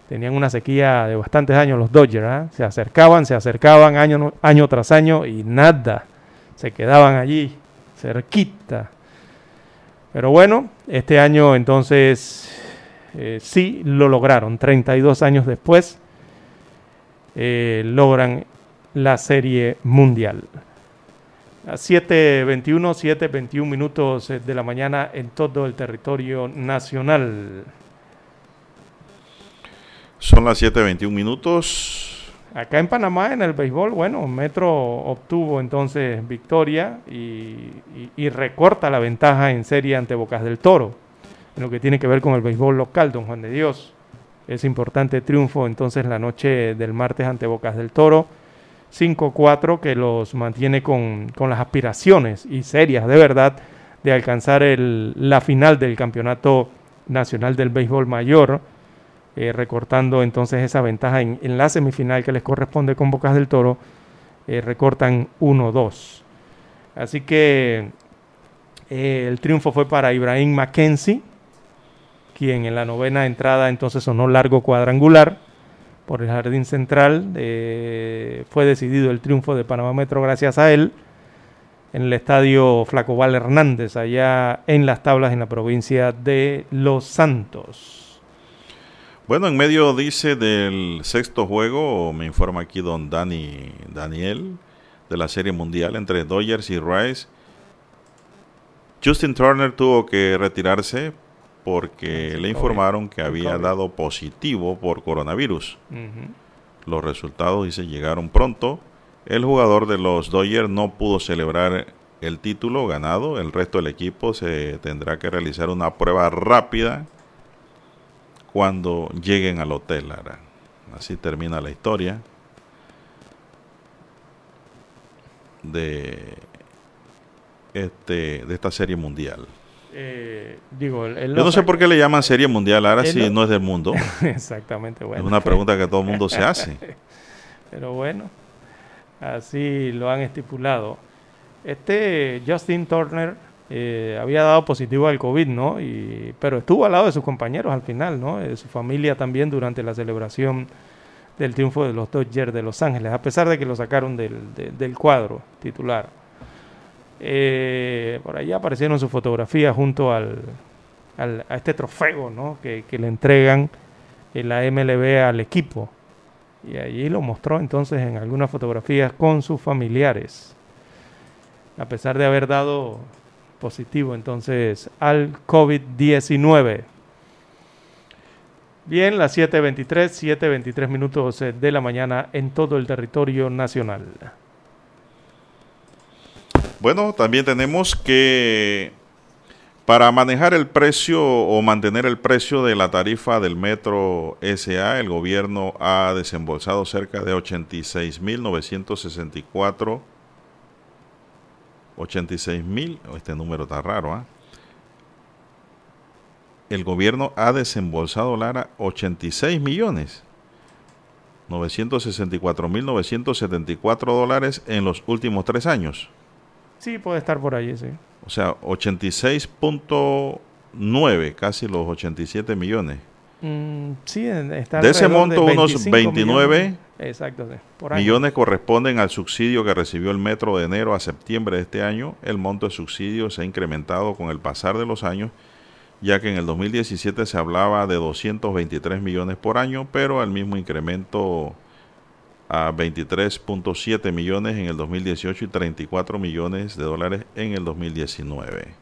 Tenían una sequía de bastantes años los Dodgers, ¿eh? se acercaban, se acercaban año, año tras año y nada, se quedaban allí, cerquita. Pero bueno, este año entonces eh, sí lo lograron, 32 años después eh, logran la serie mundial. A 7.21, 7.21 minutos de la mañana en todo el territorio nacional. Son las 7.21 minutos. Acá en Panamá, en el béisbol, bueno, Metro obtuvo entonces victoria y, y, y, recorta la ventaja en serie ante Bocas del Toro, en lo que tiene que ver con el béisbol local, don Juan de Dios. Es importante triunfo entonces la noche del martes ante Bocas del Toro 5-4 que los mantiene con, con, las aspiraciones y serias de verdad de alcanzar el, la final del Campeonato Nacional del Béisbol Mayor, eh, recortando entonces esa ventaja en, la semifinal que les corresponde con Bocas del Toro, eh, recortan 1-2. Así que eh, el triunfo fue para Ibrahim Mackenzie, quien en la novena entrada entonces sonó largo cuadrangular por el Jardín Central. Eh, fue decidido el triunfo de Panamá Metro gracias a él en el estadio Flacobal Hernández, allá en las tablas en la provincia de Los Santos. Bueno, en medio dice del sexto juego, me informa aquí don Dani Daniel, de la Serie Mundial entre Dodgers y Rice. Justin Turner tuvo que retirarse porque le informaron que había dado positivo por coronavirus. Uh -huh. Los resultados, dice, llegaron pronto. El jugador de los Dodgers no pudo celebrar el título ganado. El resto del equipo se tendrá que realizar una prueba rápida cuando lleguen al hotel. Ahora. Así termina la historia de, este, de esta serie mundial. Eh, digo, Yo no sé por qué le llaman Serie Mundial ahora si no... no es del mundo. Exactamente, bueno. Es una pregunta que todo el mundo se hace. Pero bueno, así lo han estipulado. Este Justin Turner eh, había dado positivo al COVID, ¿no? Y, pero estuvo al lado de sus compañeros al final, ¿no? De su familia también durante la celebración del triunfo de los Dodgers de Los Ángeles, a pesar de que lo sacaron del, de, del cuadro titular. Eh, por ahí aparecieron sus fotografías junto al, al, a este trofeo ¿no? que, que, le entregan en la MLB al equipo. Y allí lo mostró entonces en algunas fotografías con sus familiares. A pesar de haber dado positivo entonces al COVID-19. Bien, las 7.23, 7.23 minutos de la mañana en todo el territorio nacional. Bueno, también tenemos que para manejar el precio o mantener el precio de la tarifa del metro SA, el gobierno ha desembolsado cerca de 86.964 86.000, este número está raro, ¿eh? El gobierno ha desembolsado, Lara, 86 millones 964.974 dólares en los últimos tres años. Sí, puede estar por ahí, sí. O sea, 86.9, casi los 87 millones. Mm, sí, está de ese monto, de unos 29 millones, Exacto, sí, millones corresponden al subsidio que recibió el metro de enero a septiembre de este año. El monto de subsidio se ha incrementado con el pasar de los años, ya que en el 2017 se hablaba de 223 millones por año, pero el mismo incremento a 23.7 millones en el 2018 y 34 millones de dólares en el 2019.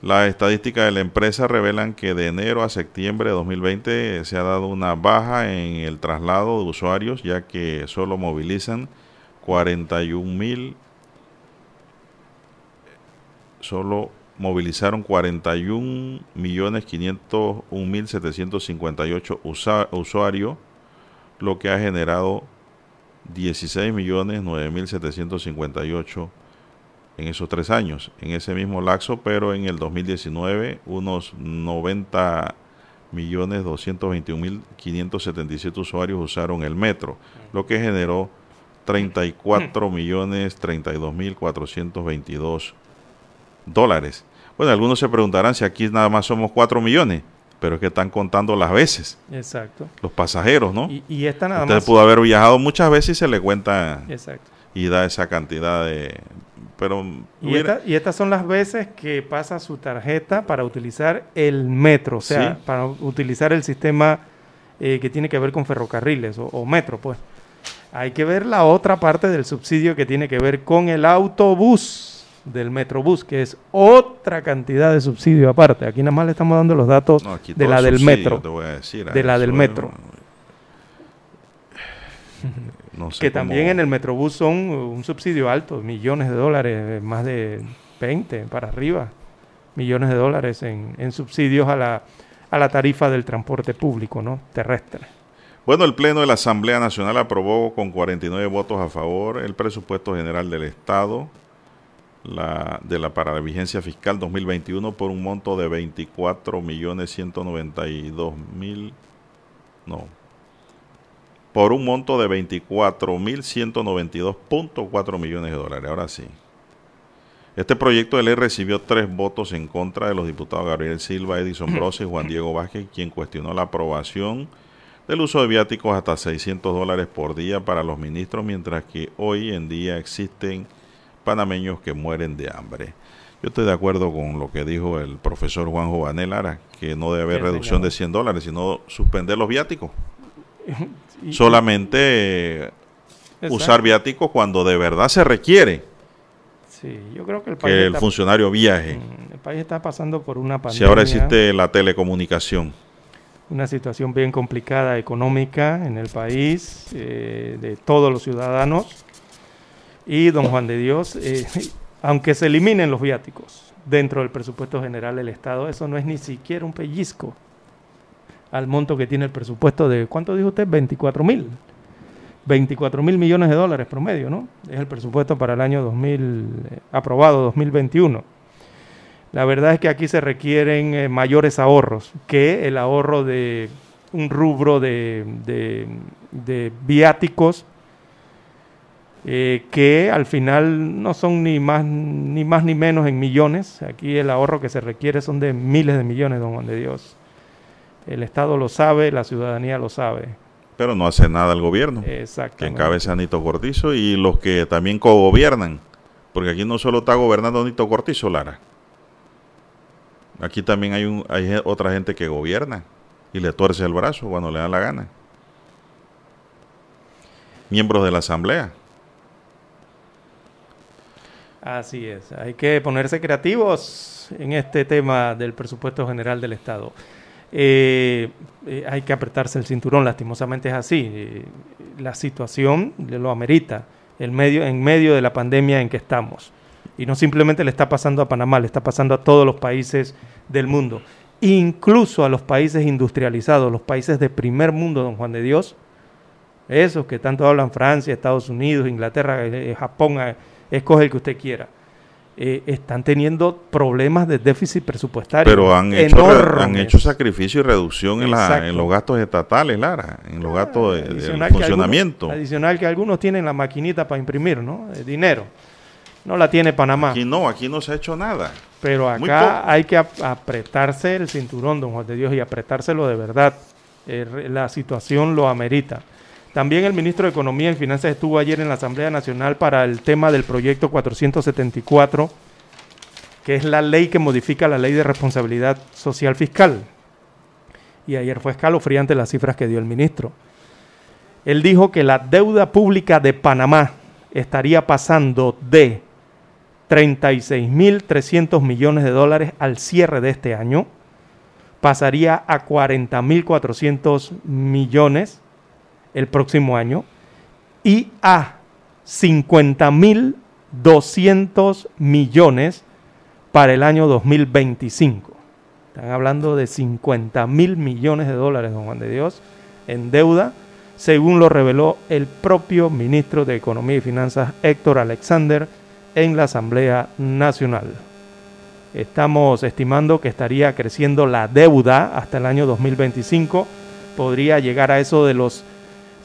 Las estadísticas de la empresa revelan que de enero a septiembre de 2020 se ha dado una baja en el traslado de usuarios, ya que solo movilizan 41 mil, solo movilizaron 41.501.758 usa- usuarios, lo que ha generado 16.009.758 en esos tres años, en ese mismo laxo, pero en el 2019 unos 90 millones 221.577 usuarios usaron el metro, lo que generó 34 millones 32.422 dólares. Bueno, algunos se preguntarán si aquí nada más somos 4 millones, pero es que están contando las veces, Exacto. los pasajeros, ¿no? Y, y esta nada Usted más. pudo haber viajado muchas veces y se le cuenta Exacto. y da esa cantidad de... Pero Y, esta- y estas son las veces que pasa su tarjeta para utilizar el metro, o sea, Sí. para utilizar el sistema eh, que tiene que ver con ferrocarriles o, o metro, pues. Hay que ver la otra parte del subsidio que tiene que ver con el autobús del Metrobús, que es otra cantidad de subsidio aparte. Aquí nada más le estamos dando los datos No, de la del metro. te voy a decir, de la del eso, metro. no sé que cómo- también en el Metrobús son un subsidio alto, millones de dólares, más de 20 para arriba, millones de dólares en, en subsidios a la, a la tarifa del transporte público ¿no? terrestre. Bueno, el Pleno de la Asamblea Nacional aprobó con 49 votos a favor el presupuesto general del Estado la, de la para la vigencia fiscal 2021 por un monto de 24 millones 192 mil no por un monto de 24 mil 192.4 millones de dólares. Ahora sí. Este proyecto de ley recibió tres votos en contra de los diputados Gabriel Silva, Edison Brosa y Juan Diego Vázquez, quien cuestionó la aprobación del uso de viáticos hasta 600 dólares por día para los ministros, mientras que hoy en día existen panameños que mueren de hambre. Yo estoy de acuerdo con lo que dijo el profesor Juan Jovanel Lara, que no debe haber Sí, reducción señor. de 100 dólares, sino suspender los viáticos. Y- Solamente eh, Exacto. usar viáticos cuando de verdad se requiere Sí, yo creo que el país, que el está, funcionario viaje. mm, el país está pasando por una pandemia, Si ahora existe la telecomunicación. una situación bien complicada económica en el país, eh, de todos los ciudadanos. Y don Juan de Dios, eh, aunque se eliminen los viáticos dentro del presupuesto general del Estado, eso no es ni siquiera un pellizco al monto que tiene el presupuesto de, ¿cuánto dijo usted? 24 mil. 24 mil millones de dólares promedio, ¿no? Es el presupuesto para el año 2000, eh, aprobado 2021. La verdad es que aquí se requieren eh, mayores ahorros que el ahorro de un rubro de, de- de viáticos eh, que al final no son ni más, ni más ni menos en millones. Aquí el ahorro que se requiere son de miles de millones, don Juan de Dios. El Estado lo sabe, la ciudadanía lo sabe. Pero no hace nada el gobierno, que Exactamente. encabeza Nito Cortizo y los que también cogobiernan. Porque aquí no solo está gobernando Nito Cortizo, Lara. Aquí también hay, un, hay otra gente que gobierna y le tuerce el brazo cuando le da la gana. Miembros de la Asamblea. Así es, hay que ponerse creativos en este tema del presupuesto general del Estado. Eh, eh, hay que apretarse el cinturón, lastimosamente es así. Eh, la situación lo amerita el medio, en medio de la pandemia en que estamos. Y no simplemente le está pasando a Panamá, le está pasando a todos los países del mundo, incluso a los países industrializados, los países de primer mundo, don Juan de Dios, esos que tanto hablan Francia, Estados Unidos, Inglaterra, Japón, escoge el que usted quiera. eh, están teniendo problemas de déficit presupuestario. Pero han hecho, han hecho sacrificio y reducción en, la, en los gastos estatales, Lara, en los gastos de, que funcionamiento. algunos- adicional que algunos tienen la maquinita para imprimir, ¿no? De dinero. No la tiene Panamá. Aquí no, aquí no se ha hecho nada. Pero acá hay que ap- apretarse el cinturón, don Juan de Dios, y apretárselo de verdad. Eh, la situación lo amerita. También el ministro de Economía y Finanzas estuvo ayer en la Asamblea Nacional para el tema del proyecto 474, que es la ley que modifica la ley de responsabilidad social fiscal. Y ayer fue escalofriante las cifras que dio el ministro. Él dijo que la deuda pública de Panamá estaría pasando de 36.300 millones de dólares al cierre de este año, pasaría a 40.400 millones el próximo año y a 50.200 millones para el año 2025. Están hablando de 50 mil millones de dólares, don Juan de Dios, en deuda, según lo reveló el propio ministro de Economía y Finanzas, Héctor Alexander, en la Asamblea Nacional. Estamos estimando que estaría creciendo la deuda hasta el año 2025. Podría llegar a eso de los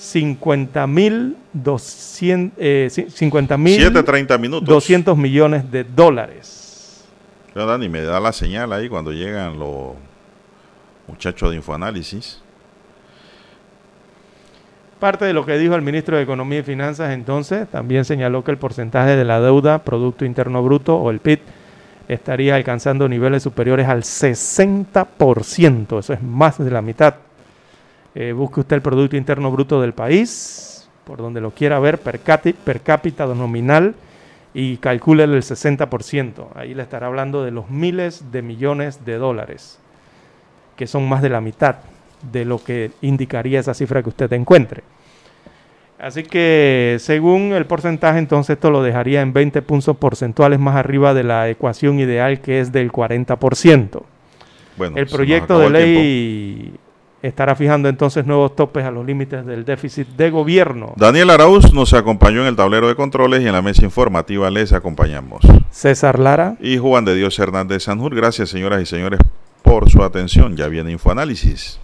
50 mil 200, eh, 50 mil 7.30 minutos. 200 millones de dólares. Pero Dani, me da la señal ahí cuando llegan los muchachos de Infoanálisis. Parte de lo que dijo el ministro de Economía y Finanzas entonces también señaló que el porcentaje de la deuda, Producto Interno Bruto o el PIB, estaría alcanzando niveles superiores al 60%. Eso es más de la mitad. Eh, busque usted el Producto Interno Bruto del país, por donde lo quiera ver, per, cápita, per cápita nominal, y calcule el 60%. Ahí le estará hablando de los miles de millones de dólares, que son más de la mitad de lo que indicaría esa cifra que usted encuentre. Así que según el porcentaje, entonces esto lo dejaría en 20 puntos porcentuales más arriba de la ecuación ideal que es del 40%. Bueno, el proyecto de ley estará fijando entonces nuevos topes a los límites del déficit de gobierno. Daniel Arauz nos acompañó en el tablero de controles y en la mesa informativa les acompañamos. César Lara. Y Juan de Dios Hernández Sanjur. Gracias, señoras y señores, por su atención. Ya viene Infoanálisis.